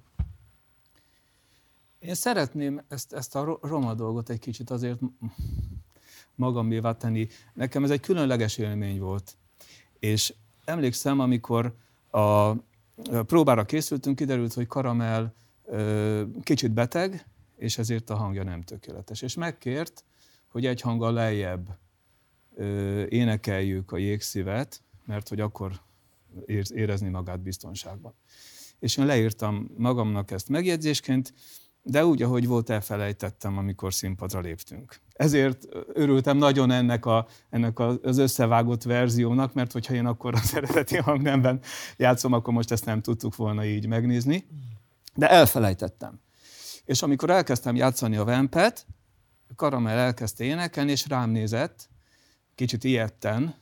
[SPEAKER 4] Én szeretném ezt, ezt a roma dolgot egy kicsit azért magamévá tenni. Nekem ez egy különleges élmény volt. És emlékszem, amikor a próbára készültünk, kiderült, hogy Karamel kicsit beteg, és ezért a hangja nem tökéletes. És megkért, hogy egy hanggal lejjebb énekeljük a jégszívet, mert hogy akkor érezni magát biztonságban. És én leírtam magamnak ezt megjegyzésként, de úgy, ahogy volt, elfelejtettem, amikor színpadra léptünk. Ezért örültem nagyon ennek, a, ennek az összevágott verziónak, mert hogyha én akkor az eredeti hangnemben játszom, akkor most ezt nem tudtuk volna így megnézni. De elfelejtettem. És amikor elkezdtem játszani a Vempet, Karamel elkezdte énekelni, és rám nézett, kicsit ilyetten,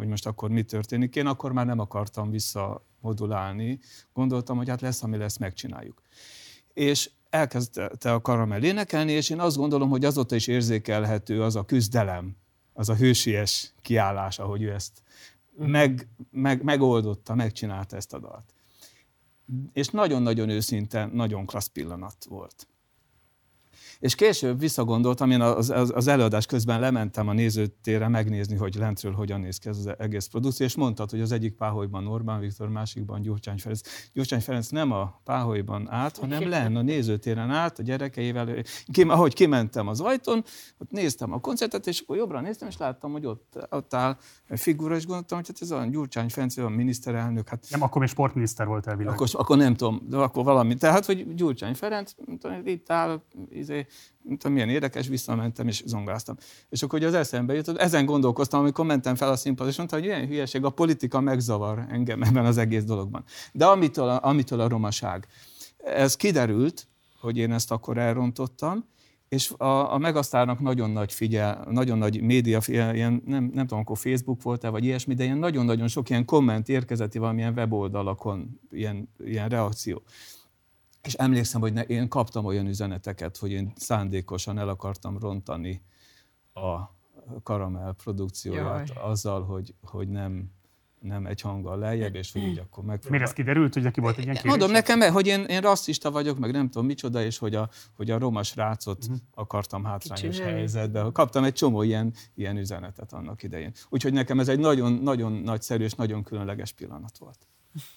[SPEAKER 4] hogy most akkor mi történik. Én akkor már nem akartam visszamodulálni, gondoltam, hogy hát lesz, ami lesz, megcsináljuk. És elkezdte a karamell énekelni, és én azt gondolom, hogy azóta is érzékelhető az a küzdelem, az a hősies kiállás, ahogy ő ezt meg, meg, megoldotta, megcsinálta ezt a dalt. És nagyon-nagyon őszinte, nagyon klassz pillanat volt. És később visszagondoltam, én az, az, az előadás közben lementem a nézőtérre megnézni, hogy lentről hogyan néz ki ez az egész produkció, és mondtad, hogy az egyik páholyban Orbán Viktor, másikban Gyurcsány Ferenc. Gyurcsány Ferenc nem a páholyban át, hanem [laughs] len a nézőtéren át, a gyerekeivel. Kim, ahogy kimentem az ajtón, ott néztem a koncertet, és akkor jobbra néztem, és láttam, hogy ott, ott áll egy figura, és gondoltam, hogy hát ez a Gyurcsány Ferenc, a miniszterelnök. Hát,
[SPEAKER 1] nem, akkor még sportminiszter volt elvileg.
[SPEAKER 4] Akkor, akkor nem tudom, de akkor valami. Tehát, hogy Gyurcsány Ferenc, itt áll, izé, tudom, milyen érdekes, visszamentem és zongáztam. És akkor hogy az eszembe jutott, ezen gondolkoztam, amikor mentem fel a színpadra, és mondta, hogy ilyen hülyeség, a politika megzavar engem ebben az egész dologban. De amitől a, amitől a romaság. Ez kiderült, hogy én ezt akkor elrontottam, és a, a Megasztárnak nagyon nagy figyel, nagyon nagy média, ilyen, nem, nem tudom, akkor Facebook volt-e, vagy ilyesmi, de ilyen nagyon-nagyon sok ilyen komment érkezett valamilyen weboldalakon, ilyen, ilyen reakció. És emlékszem, hogy ne, én kaptam olyan üzeneteket, hogy én szándékosan el akartam rontani a karamell produkcióját Jaj. azzal, hogy, hogy nem, nem egy hanggal lejjebb, és hogy így akkor meg.
[SPEAKER 1] Miért ez kiderült, hogy neki volt egy ilyen kérés?
[SPEAKER 4] Mondom nekem, hogy én, én rasszista vagyok, meg nem tudom micsoda, és hogy a, hogy a roma srácot uh-huh. akartam hátrányos Kicsi helyzetbe. Kaptam egy csomó ilyen, ilyen üzenetet annak idején. Úgyhogy nekem ez egy nagyon, nagyon nagyszerű és nagyon különleges pillanat volt.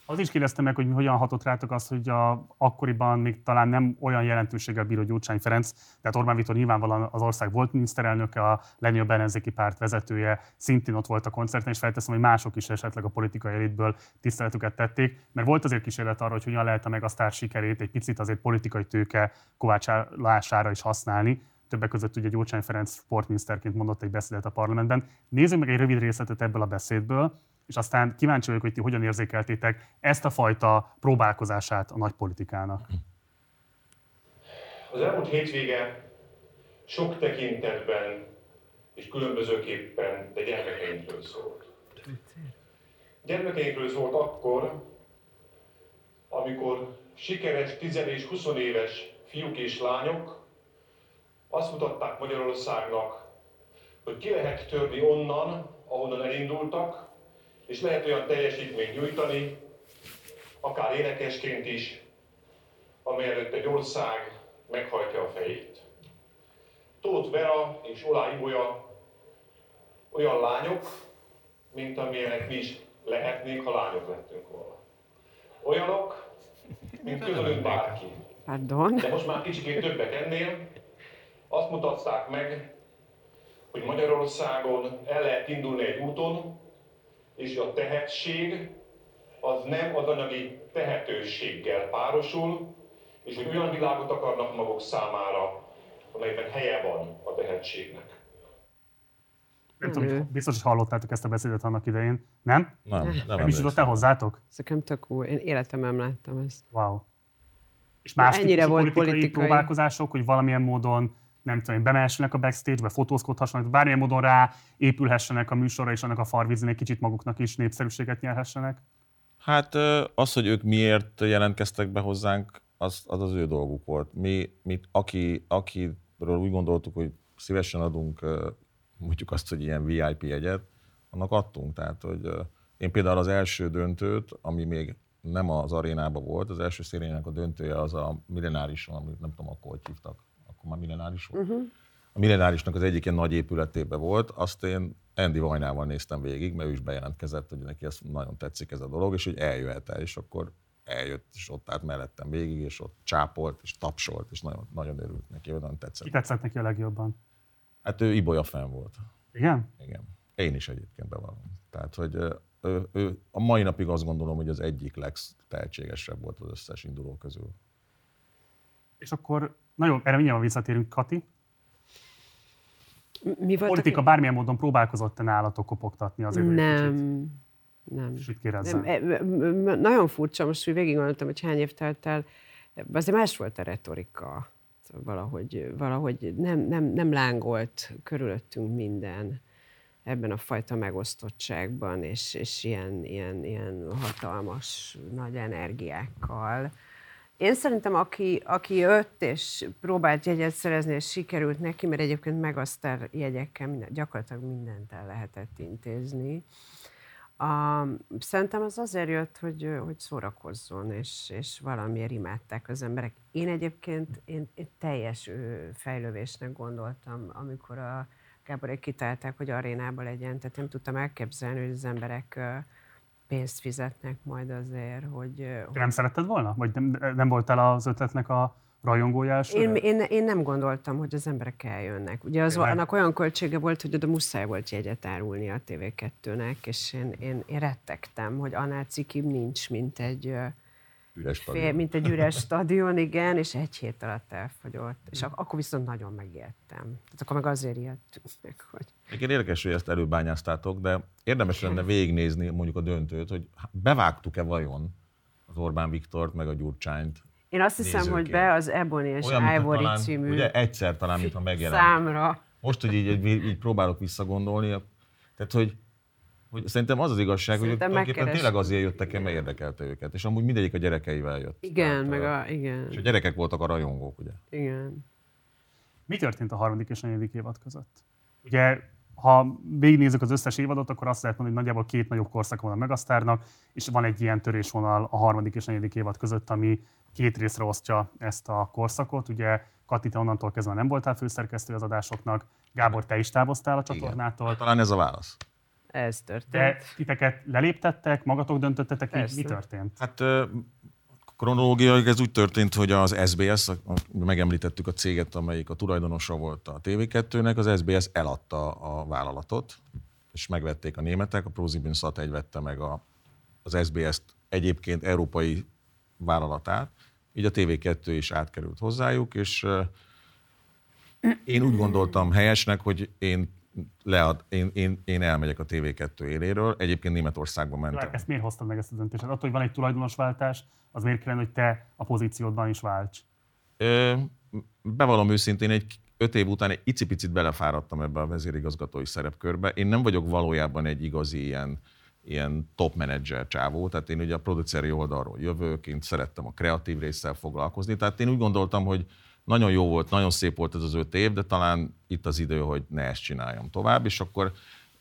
[SPEAKER 1] Az is kérdeztem meg, hogy hogyan hatott rátok az, hogy a, akkoriban még talán nem olyan jelentőséggel bíró Gyurcsány Ferenc, tehát Orbán Viktor nyilvánvalóan az ország volt miniszterelnöke, a legnagyobb ellenzéki párt vezetője, szintén ott volt a koncerten, és felteszem, hogy mások is esetleg a politikai elitből tiszteletüket tették, mert volt azért kísérlet arra, hogy hogyan lehet a megasztár sikerét egy picit azért politikai tőke kovácsolására is használni többek között ugye Gyurcsány Ferenc sportminiszterként mondott egy beszédet a parlamentben. Nézzük meg egy rövid részletet ebből a beszédből, és aztán kíváncsi vagyok, hogy ti hogyan érzékeltétek ezt a fajta próbálkozását a nagypolitikának.
[SPEAKER 6] Az elmúlt hétvége sok tekintetben és különbözőképpen de gyermekeinkről szólt. Gyermekeinkről szólt akkor, amikor sikeres 10 és 20 éves fiúk és lányok azt mutatták Magyarországnak, hogy ki lehet törni onnan, ahonnan elindultak, és lehet olyan teljesítményt nyújtani, akár énekesként is, amely előtt egy ország meghajtja a fejét. Tóth Vera és Olá Ibolya olyan lányok, mint amilyenek mi is lehetnénk, ha lányok lettünk volna. Olyanok, mint közülünk bárki.
[SPEAKER 3] Pardon.
[SPEAKER 6] De most már kicsikét többek ennél. Azt mutatták meg, hogy Magyarországon el lehet indulni egy úton, és a tehetség az nem az anyagi tehetőséggel párosul, és hogy olyan világot akarnak maguk számára, amelyben helye van a tehetségnek.
[SPEAKER 1] Nem tudom, biztos, hogy hallottátok ezt a beszédet annak idején. Nem?
[SPEAKER 2] Nem, nem
[SPEAKER 1] Nem is jutott el hozzátok?
[SPEAKER 3] Nekem tök új. Én életemben nem láttam ezt.
[SPEAKER 1] Wow. És más
[SPEAKER 3] Ennyire volt
[SPEAKER 1] politikai,
[SPEAKER 3] politikai.
[SPEAKER 1] próbálkozások, hogy valamilyen módon nem tudom, bemehessenek a backstage-be, fotózkodhassanak, bármilyen módon rá épülhessenek a műsorra, és annak a farvízén egy kicsit maguknak is népszerűséget nyerhessenek.
[SPEAKER 2] Hát az, hogy ők miért jelentkeztek be hozzánk, az az, az ő dolguk volt. Mi, mi aki, akiről úgy gondoltuk, hogy szívesen adunk mondjuk azt, hogy ilyen VIP jegyet, annak adtunk. Tehát, hogy én például az első döntőt, ami még nem az arénában volt, az első szériának a döntője az a millenárison, amit nem tudom akkor, hogy hívtak, akkor már millenáris volt. Uh-huh. A millenárisnak az egyik ilyen nagy épületébe volt, azt én Andy Vajnával néztem végig, mert ő is bejelentkezett, hogy neki ez nagyon tetszik ez a dolog, és hogy eljöhet el, és akkor eljött, és ott állt mellettem végig, és ott csápolt, és tapsolt, és nagyon, nagyon örült neki, nagyon tetszett.
[SPEAKER 1] Ki tetszett neki a legjobban?
[SPEAKER 2] Hát ő Ibolya fenn volt.
[SPEAKER 1] Igen?
[SPEAKER 2] Igen. Én is egyébként bevallom. Tehát, hogy ő, ő, a mai napig azt gondolom, hogy az egyik legtehetségesebb volt az összes induló közül.
[SPEAKER 1] És akkor, na jó, erre mindjárt visszatérünk, Kati.
[SPEAKER 3] Mi
[SPEAKER 1] A
[SPEAKER 3] volt
[SPEAKER 1] politika bármilyen módon próbálkozott-e nálatok kopogtatni azért? kicsit-
[SPEAKER 3] Nem. Nem. Nem, e- nagyon furcsa, most úgy végig gondoltam, hogy hány év telt el, azért más volt a retorika. Szóval Valahogy, valahogy nem, nem, nem lángolt körülöttünk minden ebben a fajta megosztottságban, és, és ilyen, ilyen, ilyen hatalmas, nagy energiákkal. Én szerintem, aki, aki jött és próbált jegyet szerezni, és sikerült neki, mert egyébként megasztár jegyekkel minden, gyakorlatilag mindent el lehetett intézni, a, szerintem az azért jött, hogy, hogy szórakozzon, és, és valamiért imádták az emberek. Én egyébként én, én teljes fejlővésnek gondoltam, amikor a Gáborék kitálták, hogy arénába legyen, tehát nem tudtam elképzelni, hogy az emberek ö, pénzt fizetnek majd azért, hogy...
[SPEAKER 1] Te nem szeretted volna? Vagy nem, nem voltál az ötletnek a rajongója?
[SPEAKER 3] Én, én, én nem gondoltam, hogy az emberek eljönnek. Ugye az, annak olyan költsége volt, hogy oda muszáj volt jegyet árulni a TV2-nek, és én, én, én rettegtem, hogy annál cikibb nincs, mint egy,
[SPEAKER 2] Üres
[SPEAKER 3] fél,
[SPEAKER 2] stadion.
[SPEAKER 3] mint egy üres [laughs] stadion, igen, és egy hét alatt elfogyott. És ak- akkor viszont nagyon megijedtem. Tehát akkor meg azért ijedtünk meg, hogy...
[SPEAKER 2] Egyébként érdekes, hogy ezt előbányáztátok, de érdemes lenne végignézni mondjuk a döntőt, hogy bevágtuk-e vajon az Orbán Viktort, meg a Gyurcsányt.
[SPEAKER 3] Én azt hiszem, hogy
[SPEAKER 2] Nézőként.
[SPEAKER 3] be az Ebony és
[SPEAKER 2] mintha
[SPEAKER 3] Ivory
[SPEAKER 2] talán,
[SPEAKER 3] című
[SPEAKER 2] Ugye egyszer talán, mintha megjelent.
[SPEAKER 3] számra.
[SPEAKER 2] Most, hogy így, így, így próbálok visszagondolni, tehát, hogy, hogy szerintem az az igazság, hogy ők
[SPEAKER 3] Szerintem
[SPEAKER 2] tulajdonképpen
[SPEAKER 3] megkeres-
[SPEAKER 2] tényleg azért jöttek el, mert érdekelte őket. És amúgy mindegyik a gyerekeivel jött.
[SPEAKER 3] Igen,
[SPEAKER 2] Tehát,
[SPEAKER 3] meg a... Igen,
[SPEAKER 2] És a gyerekek voltak a rajongók, ugye?
[SPEAKER 3] igen.
[SPEAKER 1] Mi történt a harmadik és a negyedik évad között? Ugye, ha végignézzük az összes évadot, akkor azt lehet mondani, hogy nagyjából két nagyobb korszak van a Megasztárnak, és van egy ilyen törésvonal a harmadik és negyedik évad között, ami két részre osztja ezt a korszakot. Ugye Kati, te onnantól kezdve nem voltál főszerkesztő az adásoknak, Gábor, te is távoztál a csatornától,
[SPEAKER 2] Talán ez a válasz.
[SPEAKER 3] Ez történt.
[SPEAKER 1] de titeket leléptettek, magatok döntöttetek,
[SPEAKER 3] Persze.
[SPEAKER 1] mi történt?
[SPEAKER 2] Hát ö, kronológiailag ez úgy történt, hogy az SBS, a- a- megemlítettük a céget, amelyik a tulajdonosa volt a TV2-nek, az SBS eladta a vállalatot, és megvették a németek, a ProSieben egy vette meg a, az SBS-t egyébként európai vállalatát, így a TV2 is átkerült hozzájuk, és én úgy gondoltam helyesnek, hogy én, lead, én, én, én elmegyek a TV2 éléről. Egyébként Németországba mentem.
[SPEAKER 1] Várj, Ezt miért hoztad meg ezt a döntést? Hát attól, hogy van egy tulajdonosváltás, az miért kellene, hogy te a pozíciódban is válts?
[SPEAKER 2] Ö, bevallom őszintén, egy öt év után egy icipicit belefáradtam ebbe a vezérigazgatói szerepkörbe. Én nem vagyok valójában egy igazi ilyen, ilyen top menedzser csávó, tehát én ugye a produceri oldalról jövök, én szerettem a kreatív résszel foglalkozni, tehát én úgy gondoltam, hogy nagyon jó volt, nagyon szép volt ez az öt év, de talán itt az idő, hogy ne ezt csináljam tovább, és akkor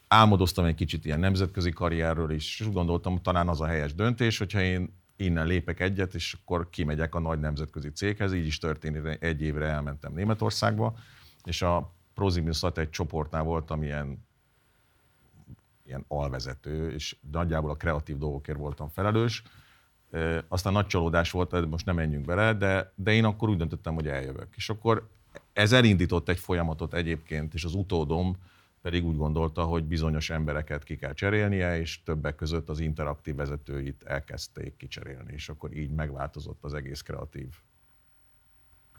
[SPEAKER 2] álmodoztam egy kicsit ilyen nemzetközi karrierről is, és gondoltam, hogy talán az a helyes döntés, hogyha én innen lépek egyet, és akkor kimegyek a nagy nemzetközi céghez. Így is történt, egy évre elmentem Németországba, és a Prozimiusat egy csoportnál voltam ilyen, ilyen alvezető, és nagyjából a kreatív dolgokért voltam felelős. Aztán nagy csalódás volt, most nem menjünk bele, de, de én akkor úgy döntöttem, hogy eljövök. És akkor ez elindított egy folyamatot egyébként, és az utódom pedig úgy gondolta, hogy bizonyos embereket ki kell cserélnie, és többek között az interaktív vezetőit elkezdték kicserélni, és akkor így megváltozott az egész kreatív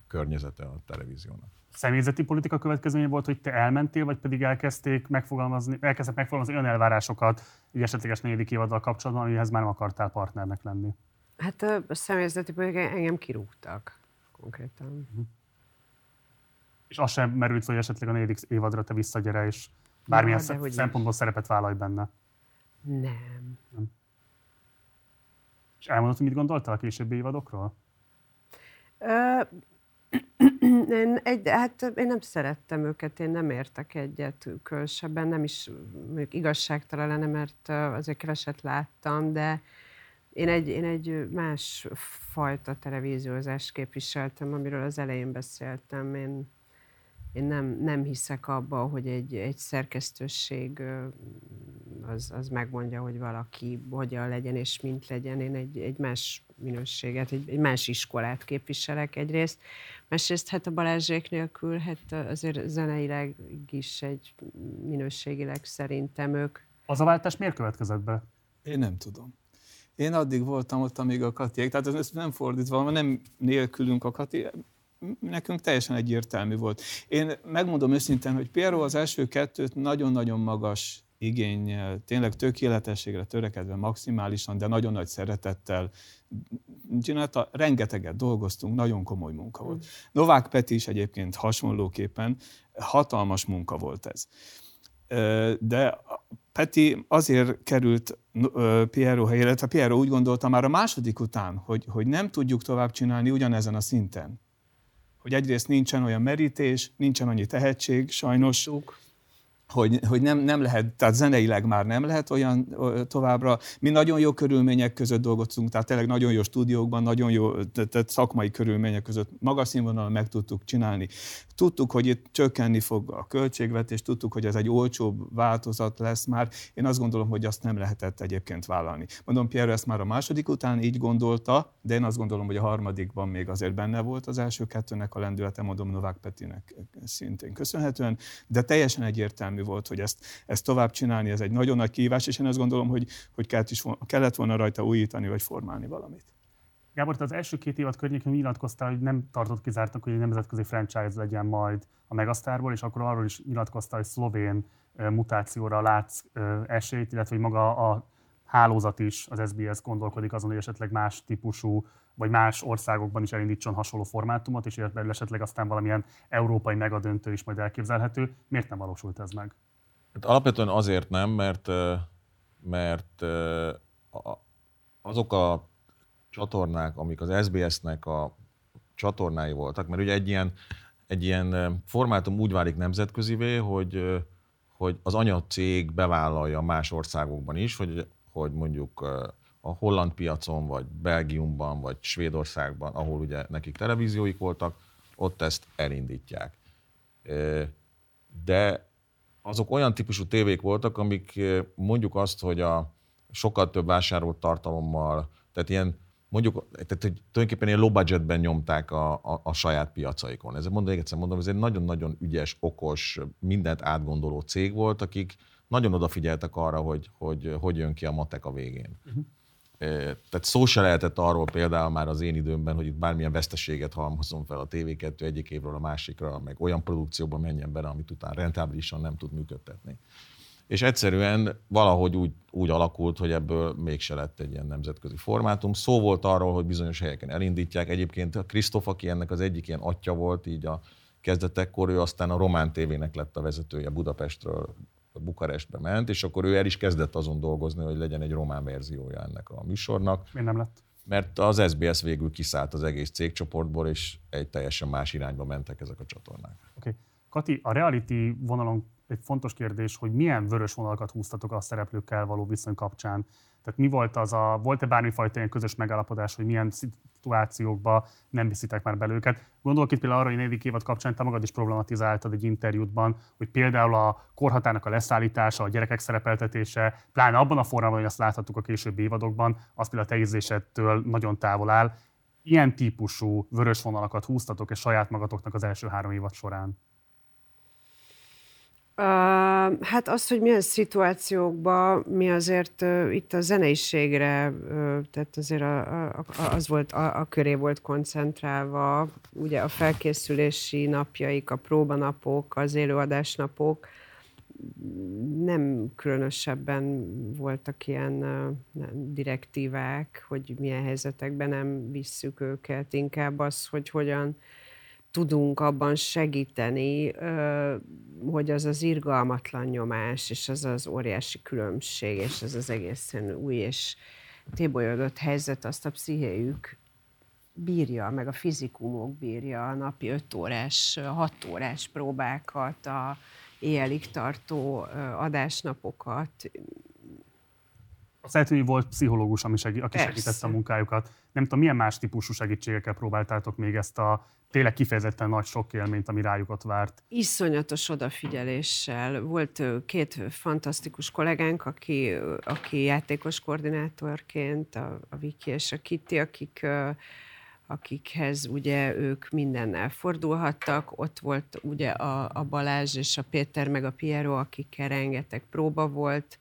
[SPEAKER 2] környezete a televíziónak.
[SPEAKER 1] Személyzeti politika következménye volt, hogy te elmentél, vagy pedig elkezdték megfogalmazni, elkezdtek megfogalmazni olyan elvárásokat egy esetleges negyedik évaddal kapcsolatban, amihez már nem akartál partnernek lenni?
[SPEAKER 3] Hát a személyzeti politika engem kirúgtak konkrétan. Uh-huh
[SPEAKER 1] és az sem merült, hogy esetleg a negyedik évadra te visszagyere, és bármilyen ja, szempontból is. szerepet vállalj benne.
[SPEAKER 3] Nem. nem.
[SPEAKER 1] És elmondod, hogy mit gondoltál a későbbi évadokról?
[SPEAKER 3] Ö, én, egy, hát én nem szerettem őket, én nem értek egyet különösebben, nem is igazságtalan lenne, mert azért keveset láttam, de én egy, én egy más fajta televíziózást képviseltem, amiről az elején beszéltem. Én én nem, nem hiszek abba, hogy egy, egy szerkesztőség az, az megmondja, hogy valaki hogyan legyen és mint legyen. Én egy, egy más minőséget, egy, egy más iskolát képviselek egyrészt. Másrészt hát a Balázsék nélkül, hát azért zeneileg is egy minőségileg szerintem ők.
[SPEAKER 1] Az a váltás miért következett be?
[SPEAKER 4] Én nem tudom. Én addig voltam ott, amíg a Katiék, tehát ez nem fordítva, nem nélkülünk a Kati, nekünk teljesen egyértelmű volt. Én megmondom őszintén, hogy Piero az első kettőt nagyon-nagyon magas igényel, tényleg tökéletességre törekedve maximálisan, de nagyon nagy szeretettel csinálta, rengeteget dolgoztunk, nagyon komoly munka volt. Novák Peti is egyébként hasonlóképpen hatalmas munka volt ez. De Peti azért került Piero helyére, tehát Piero úgy gondolta már a második után, hogy, hogy nem tudjuk tovább csinálni ugyanezen a szinten hogy egyrészt nincsen olyan merítés, nincsen annyi tehetség, sajnos hogy, hogy nem, nem lehet, tehát zeneileg már nem lehet olyan továbbra. Mi nagyon jó körülmények között dolgoztunk, tehát tényleg nagyon jó stúdiókban, nagyon jó tehát szakmai körülmények között magas színvonalon meg tudtuk csinálni. Tudtuk, hogy itt csökkenni fog a költségvetés, tudtuk, hogy ez egy olcsóbb változat lesz már. Én azt gondolom, hogy azt nem lehetett egyébként vállalni. Mondom, Pierre ezt már a második után így gondolta, de én azt gondolom, hogy a harmadikban még azért benne volt az első kettőnek a lendülete, mondom Novák Petinek szintén köszönhetően, de teljesen egyértelmű volt, hogy ezt, ezt tovább csinálni, ez egy nagyon nagy kihívás, és én azt gondolom, hogy, hogy kellett, is, kellett volna rajta újítani, vagy formálni valamit.
[SPEAKER 1] Gábor, te az első két évad környékén nyilatkoztál, hogy nem tartott kizártnak, hogy egy nemzetközi franchise legyen majd a Megasztárból, és akkor arról is nyilatkoztál, hogy szlovén mutációra látsz esélyt, illetve hogy maga a hálózat is, az SBS gondolkodik azon, hogy esetleg más típusú, vagy más országokban is elindítson hasonló formátumot, és belül esetleg aztán valamilyen európai megadöntő is majd elképzelhető. Miért nem valósult ez meg?
[SPEAKER 2] Hát alapvetően azért nem, mert, mert azok a csatornák, amik az SBS-nek a csatornái voltak, mert ugye egy ilyen, egy ilyen formátum úgy válik nemzetközivé, hogy, hogy az anyacég bevállalja más országokban is, hogy, hogy mondjuk a holland piacon, vagy Belgiumban, vagy Svédországban, ahol ugye nekik televízióik voltak, ott ezt elindítják. De azok olyan típusú tévék voltak, amik mondjuk azt, hogy a sokkal több vásárolt tartalommal, tehát ilyen mondjuk, tehát hogy tulajdonképpen ilyen low budgetben nyomták a, a, a saját piacaikon. Ez mondom, egyszer mondom, ez egy nagyon-nagyon ügyes, okos, mindent átgondoló cég volt, akik nagyon odafigyeltek arra, hogy hogy, hogy jön ki a matek a végén. Uh-huh. Tehát szó se lehetett arról például már az én időmben, hogy itt bármilyen veszteséget halmozom fel a TV2 egyik évről a másikra, meg olyan produkcióban menjen bele, amit utána rentábilisan nem tud működtetni. És egyszerűen valahogy úgy, úgy alakult, hogy ebből mégse lett egy ilyen nemzetközi formátum. Szó volt arról, hogy bizonyos helyeken elindítják. Egyébként a Krisztof, aki ennek az egyik ilyen atya volt, így a kezdetekkor, ő aztán a Román tévének lett a vezetője Budapestről Bukarestbe ment, és akkor ő el is kezdett azon dolgozni, hogy legyen egy román verziója ennek a műsornak.
[SPEAKER 1] Miért nem lett?
[SPEAKER 2] Mert az SBS végül kiszállt az egész cégcsoportból, és egy teljesen más irányba mentek ezek a csatornák.
[SPEAKER 1] Oké. Okay. Kati, a reality vonalon egy fontos kérdés, hogy milyen vörös vonalakat húztatok a szereplőkkel való viszony kapcsán. Tehát mi volt az a, volt-e bármifajta ilyen közös megállapodás, hogy milyen szituációkba nem viszitek már belőket? őket? Gondolok itt például arra, hogy negyedik évad kapcsán te magad is problematizáltad egy interjútban, hogy például a korhatárnak a leszállítása, a gyerekek szerepeltetése, pláne abban a formában, hogy azt láthattuk a későbbi évadokban, az például a te ízlésettől nagyon távol áll. Ilyen típusú vörös vonalakat húztatok és saját magatoknak az első három évad során?
[SPEAKER 3] Uh, hát az, hogy milyen szituációkban mi azért uh, itt a zeneiségre, uh, tehát azért a, a, az volt, a, a köré volt koncentrálva, ugye a felkészülési napjaik, a próbanapok, az élőadásnapok, nem különösebben voltak ilyen uh, direktívák, hogy milyen helyzetekben nem visszük őket, inkább az, hogy hogyan tudunk abban segíteni, hogy az az irgalmatlan nyomás, és az az óriási különbség, és az az egészen új és tébolyodott helyzet, azt a pszichéjük bírja, meg a fizikumok bírja a napi 5 órás, 6 órás próbákat, a éjjelig tartó adásnapokat.
[SPEAKER 1] Azt lehet, hogy volt pszichológus, ami segít, aki Persze. segítette a munkájukat. Nem tudom, milyen más típusú segítségekkel próbáltátok még ezt a tényleg kifejezetten nagy sok élményt, ami rájuk ott várt.
[SPEAKER 3] Iszonyatos odafigyeléssel. Volt két fantasztikus kollégánk, aki, aki játékos koordinátorként, a, a Viki és a Kitty, akik akikhez ugye ők mindennel fordulhattak. Ott volt ugye a, a Balázs és a Péter meg a Piero, akikkel rengeteg próba volt.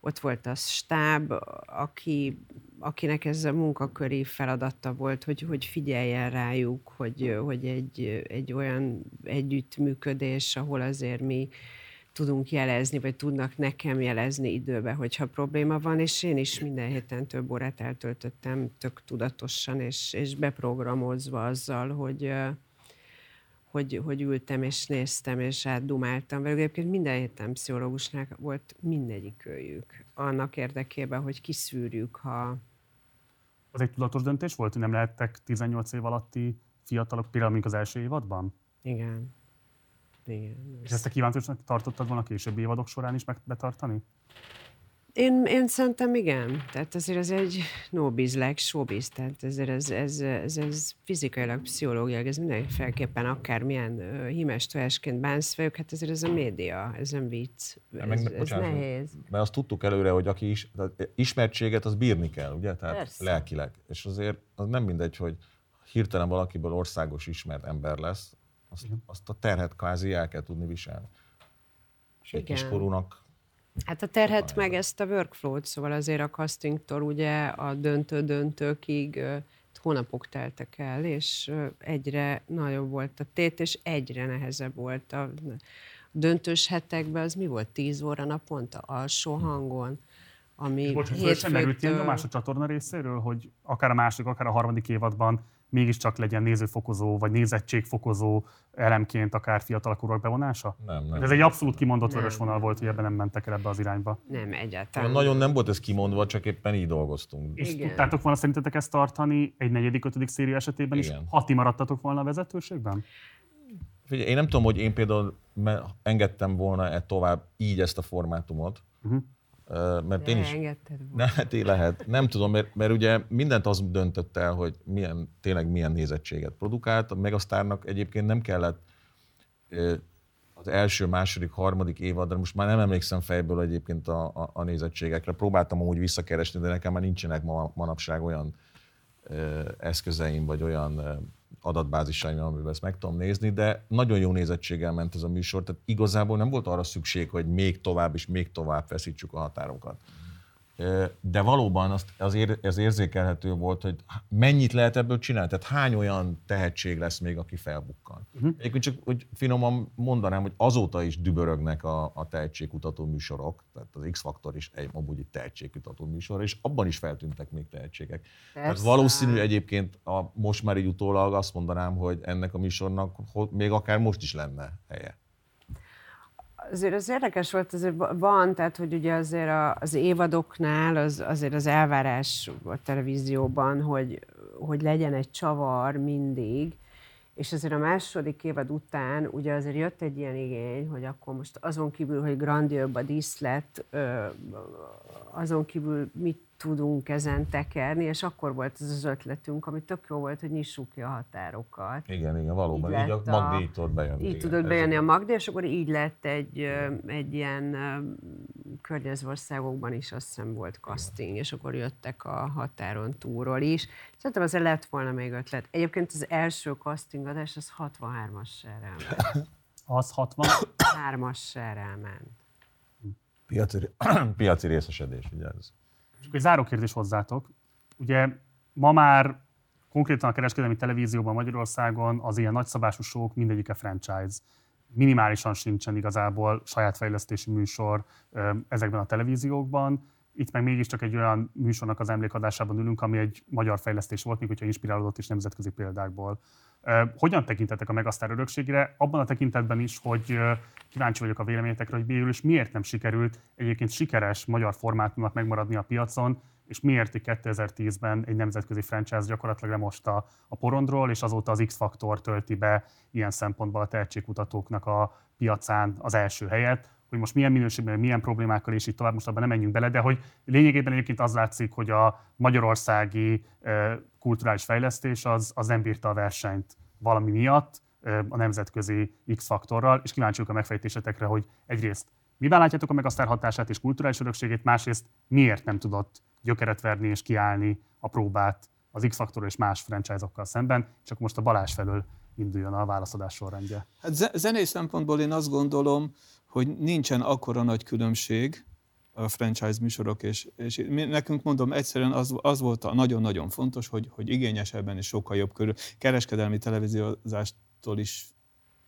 [SPEAKER 3] Ott volt a stáb, aki akinek ez a munkaköri feladata volt, hogy, hogy figyeljen rájuk, hogy, hogy egy, egy olyan együttműködés, ahol azért mi tudunk jelezni, vagy tudnak nekem jelezni időbe, hogyha probléma van, és én is minden héten több órát eltöltöttem tök tudatosan, és, és beprogramozva azzal, hogy, hogy, hogy ültem és néztem és átdumáltam velük. Egyébként minden héten pszichológusnak volt mindegyik őjük. Annak érdekében, hogy kiszűrjük, ha,
[SPEAKER 1] az egy tudatos döntés volt, hogy nem lehettek 18 év alatti fiatalok, például az első évadban?
[SPEAKER 3] Igen. Igen.
[SPEAKER 1] És ezt a kíváncsinak tartottad volna a későbbi évadok során is meg betartani?
[SPEAKER 3] Én, én szerintem igen. Tehát azért ez egy no-biz like showbiz, tehát ezért ez, ez, ez, ez fizikailag, pszichológiailag, ez mindenféleképpen akármilyen hímes tojásként bánsz velük, hát ezért ez a média, ez nem vicc, ez, meg, ez bocsánat, nehéz.
[SPEAKER 2] Mert azt tudtuk előre, hogy aki is, ismertséget, az bírni kell, ugye? Tehát Persze. lelkileg. És azért az nem mindegy, hogy hirtelen valakiből országos ismert ember lesz, azt, azt a terhet kvázi el kell tudni viselni. És egy kiskorúnak
[SPEAKER 3] Hát a terhet meg ezt a workflow-t, szóval azért a castingtól ugye a döntő-döntőkig hónapok teltek el, és egyre nagyobb volt a tét, és egyre nehezebb volt a döntős hetekben, az mi volt, tíz óra naponta, alsó hangon, ami
[SPEAKER 1] Bocsánat, sem merült ilyen nyomás a csatorna részéről, hogy akár a második, akár a harmadik évadban mégiscsak legyen nézőfokozó, vagy nézettségfokozó elemként akár fiatalakorok bevonása?
[SPEAKER 2] Nem, nem.
[SPEAKER 1] Ez egy abszolút kimondott vörös vonal volt, hogy ebben nem mentek el ebbe az irányba.
[SPEAKER 3] Nem, egyáltalán.
[SPEAKER 2] Nagyon nem volt ez kimondva, csak éppen így dolgoztunk.
[SPEAKER 1] És Igen. tudtátok volna szerintetek ezt tartani egy negyedik, ötödik széria esetében Igen. is, ha ti maradtatok volna a vezetőségben?
[SPEAKER 2] Figyelj, én nem tudom, hogy én például engedtem volna-e tovább így ezt a formátumot, uh-huh mert én is... Ne, hát én lehet. Nem tudom, mert, mert ugye mindent az döntött el, hogy milyen, tényleg milyen nézettséget produkált. A Megasztárnak egyébként nem kellett az első, második, harmadik évadra, most már nem emlékszem fejből egyébként a, a, a nézettségekre. Próbáltam amúgy visszakeresni, de nekem már nincsenek ma, manapság olyan eszközeim, vagy olyan adatbázisaim, amiben ezt meg tudom nézni, de nagyon jó nézettséggel ment ez a műsor, tehát igazából nem volt arra szükség, hogy még tovább és még tovább feszítsük a határokat de valóban az, az, ér, az érzékelhető volt, hogy mennyit lehet ebből csinálni, tehát hány olyan tehetség lesz még, aki felbukkan. Uh-huh. Egyébként csak hogy finoman mondanám, hogy azóta is dübörögnek a, a tehetségkutató műsorok, tehát az X-Faktor is egy, amúgy egy tehetségkutató műsor, és abban is feltűntek még tehetségek. Persze. Tehát valószínű egyébként a, most már így utólag azt mondanám, hogy ennek a műsornak még akár most is lenne helye
[SPEAKER 3] azért az érdekes volt, azért van, tehát hogy ugye azért a, az évadoknál az, azért az elvárás a televízióban, hogy, hogy legyen egy csavar mindig, és ezért a második évad után ugye azért jött egy ilyen igény, hogy akkor most azon kívül, hogy grandióbb a díszlet, azon kívül mit tudunk ezen tekerni, és akkor volt ez az ötletünk, ami tök jó volt, hogy nyissuk ki a határokat.
[SPEAKER 2] Igen, igen, valóban. Így, így a Magdi így tudott bejönni.
[SPEAKER 3] Így
[SPEAKER 2] igen,
[SPEAKER 3] tudott bejönni a Magdi, és akkor így lett egy, egy ilyen környező országokban is azt hiszem volt casting, és akkor jöttek a határon túlról is. Szerintem azért lett volna még ötlet. Egyébként az első casting adás az 63-as serrel ment. [coughs]
[SPEAKER 1] Az 60?
[SPEAKER 3] 3-as serrel ment.
[SPEAKER 2] Piaci, [coughs] piaci részesedés, ugye ez.
[SPEAKER 1] Akkor egy záró kérdés hozzátok. Ugye ma már konkrétan a kereskedelmi televízióban Magyarországon az ilyen nagyszabású sók mindegyike franchise. Minimálisan sincsen igazából saját fejlesztési műsor ezekben a televíziókban. Itt meg mégiscsak egy olyan műsornak az emlékadásában ülünk, ami egy magyar fejlesztés volt, még hogyha inspirálódott is nemzetközi példákból. Hogyan tekintetek a Megasztár örökségre? Abban a tekintetben is, hogy kíváncsi vagyok a véleményetekre, hogy végül is miért nem sikerült egyébként sikeres magyar formátumnak megmaradni a piacon, és miért 2010-ben egy nemzetközi franchise gyakorlatilag lemosta a porondról, és azóta az X-faktor tölti be ilyen szempontból a tehetségkutatóknak a piacán az első helyet, hogy most milyen minőségben, milyen problémákkal és így tovább, most abban nem menjünk bele, de hogy lényegében egyébként az látszik, hogy a magyarországi kulturális fejlesztés az, az nem bírta a versenyt valami miatt a nemzetközi X-faktorral, és kíváncsiuk a megfejtésetekre, hogy egyrészt mivel látjátok a Megasztár hatását és kulturális örökségét, másrészt miért nem tudott gyökeret verni és kiállni a próbát az X-faktor és más franchise-okkal szemben, csak most a Balázs felől induljon a válaszadás sorrendje.
[SPEAKER 4] Hát zenei szempontból én azt gondolom, hogy nincsen akkora nagy különbség a franchise műsorok, és, és nekünk mondom, egyszerűen az, az volt nagyon-nagyon fontos, hogy, hogy igényesebben és sokkal jobb körül. Kereskedelmi televíziózástól is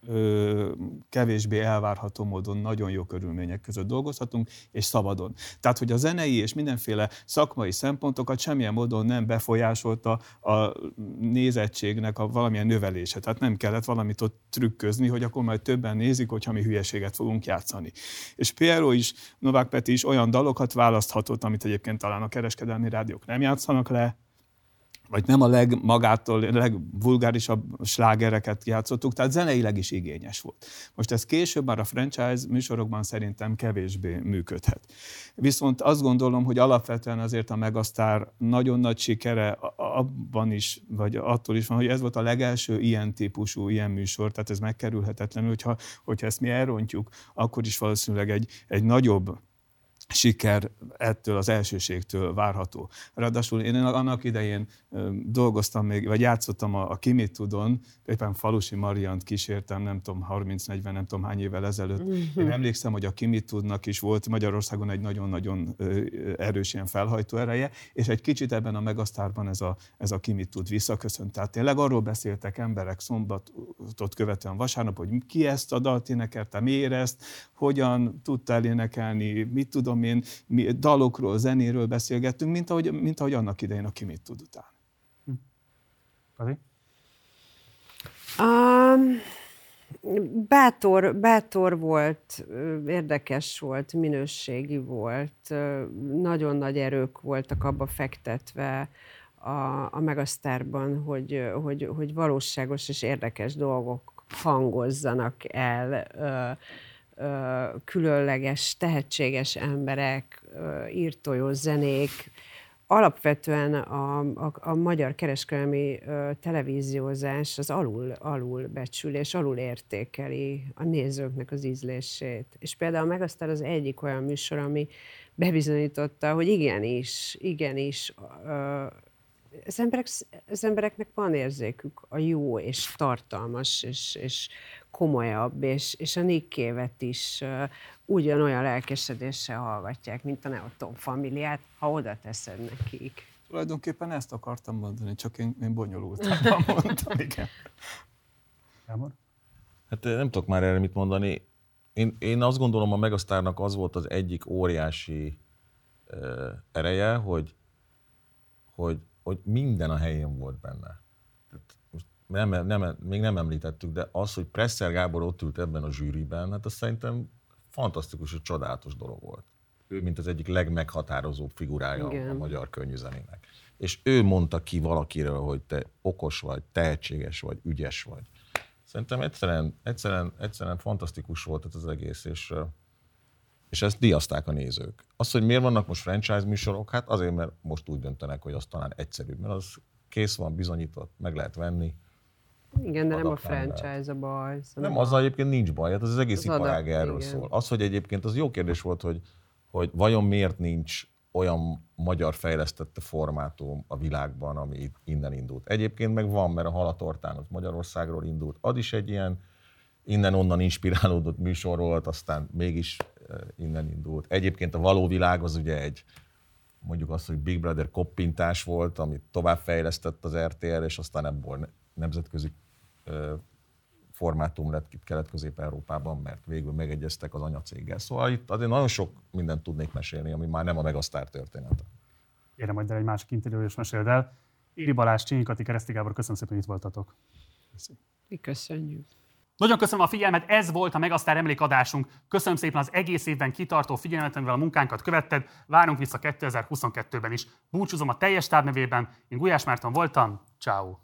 [SPEAKER 4] ö, kevésbé elvárható módon nagyon jó körülmények között dolgozhatunk, és szabadon. Tehát, hogy a zenei és mindenféle szakmai szempontokat semmilyen módon nem befolyásolta a nézettségnek a valamilyen növelése. Tehát nem kellett valamit ott trükközni, hogy akkor majd többen nézik, hogyha mi hülyeséget fogunk játszani. És Piero is, Novák Peti is olyan dalokat választhatott, amit egyébként talán a kereskedelmi rádiók nem játszanak le, vagy nem a legmagától, legvulgárisabb slágereket játszottuk, tehát zeneileg is igényes volt. Most ez később már a franchise műsorokban szerintem kevésbé működhet. Viszont azt gondolom, hogy alapvetően azért a Megasztár nagyon nagy sikere abban is, vagy attól is van, hogy ez volt a legelső ilyen típusú, ilyen műsor, tehát ez megkerülhetetlen, hogyha, hogyha ezt mi elrontjuk, akkor is valószínűleg egy, egy nagyobb siker ettől az elsőségtől várható. Ráadásul én annak idején dolgoztam még, vagy játszottam a, a Kimit Tudon, éppen Falusi Mariant kísértem, nem tudom, 30-40, nem tudom hány évvel ezelőtt. Én emlékszem, hogy a Kimit Tudnak is volt Magyarországon egy nagyon-nagyon erős ilyen felhajtó ereje, és egy kicsit ebben a megasztárban ez a, ez a Kimit Tud visszaköszönt. Tehát tényleg arról beszéltek emberek szombatot követően vasárnap, hogy ki ezt a dalt énekelte, miért ezt, hogyan tudta elénekelni, mit tudom én, mi dalokról, zenéről beszélgettünk, mint ahogy, mint ahogy annak idején, aki mit tud utána.
[SPEAKER 1] Kazi?
[SPEAKER 3] Um, bátor, bátor volt, érdekes volt, minőségi volt, nagyon nagy erők voltak abba fektetve a, a Megasztárban, hogy, hogy, hogy valóságos és érdekes dolgok hangozzanak el, különleges, tehetséges emberek, írtójó zenék, alapvetően a, a, a magyar kereskedelmi televíziózás az alul, alul becsül és alul értékeli a nézőknek az ízlését. És például Megasztár az egyik olyan műsor, ami bebizonyította, hogy igenis, igenis, ö, az, emberek, az embereknek van érzékük a jó és tartalmas és, és komolyabb, és, és a Nikkévet is uh, ugyanolyan lelkesedéssel hallgatják, mint a Neoton familiát, ha oda teszed nekik.
[SPEAKER 4] Tulajdonképpen ezt akartam mondani, csak én, én bonyolultabban [laughs] mondtam, igen.
[SPEAKER 2] Hát nem tudok már erre mit mondani. Én, én azt gondolom, a Megasztárnak az volt az egyik óriási uh, ereje, hogy, hogy, hogy minden a helyén volt benne. Nem, nem, még nem említettük, de az, hogy Presser Gábor ott ült ebben a zsűriben, hát az szerintem fantasztikus és csodálatos dolog volt. Ő, mint az egyik legmeghatározóbb figurája Igen. a magyar könnyűzenének. És ő mondta ki valakiről, hogy te okos vagy, tehetséges vagy, ügyes vagy. Szerintem egyszerűen, egyszerűen, egyszerűen fantasztikus volt ez az egész, és, és ezt diaszták a nézők. Az, hogy miért vannak most franchise műsorok, hát azért, mert most úgy döntenek, hogy az talán egyszerűbb, mert az kész van, bizonyított, meg lehet venni.
[SPEAKER 3] Igen, de nem a franchise a baj.
[SPEAKER 2] Nem, azzal egyébként nincs baj, hát az, az egész
[SPEAKER 3] Az
[SPEAKER 2] iparág
[SPEAKER 3] adat,
[SPEAKER 2] erről
[SPEAKER 3] igen.
[SPEAKER 2] szól. Az, hogy egyébként az jó kérdés volt, hogy, hogy vajon miért nincs olyan magyar fejlesztette formátum a világban, ami innen indult. Egyébként meg van, mert a Halatortán az Magyarországról indult. Az is egy ilyen innen-onnan inspirálódott műsor volt, aztán mégis eh, innen indult. Egyébként a való világ az ugye egy, mondjuk azt, hogy Big Brother koppintás volt, amit továbbfejlesztett az RTL, és aztán ebből ne- nemzetközi formátum lett itt Kelet-Közép-Európában, mert végül megegyeztek az anyacéggel. Szóval itt azért nagyon sok mindent tudnék mesélni, ami már nem a Megasztár története.
[SPEAKER 1] Gyere majd el egy másik interjú, és meséld el. Éri Balázs, Csényi Kati, Kereszti Gábor, köszönöm szépen, hogy itt voltatok.
[SPEAKER 3] Mi köszönjük.
[SPEAKER 1] Nagyon köszönöm a figyelmet, ez volt a Megasztár emlékadásunk. Köszönöm szépen az egész évben kitartó figyelmet, amivel a munkánkat követted. Várunk vissza 2022-ben is. Búcsúzom a teljes táb nevében. Én Gulyás Márton voltam. Ciao.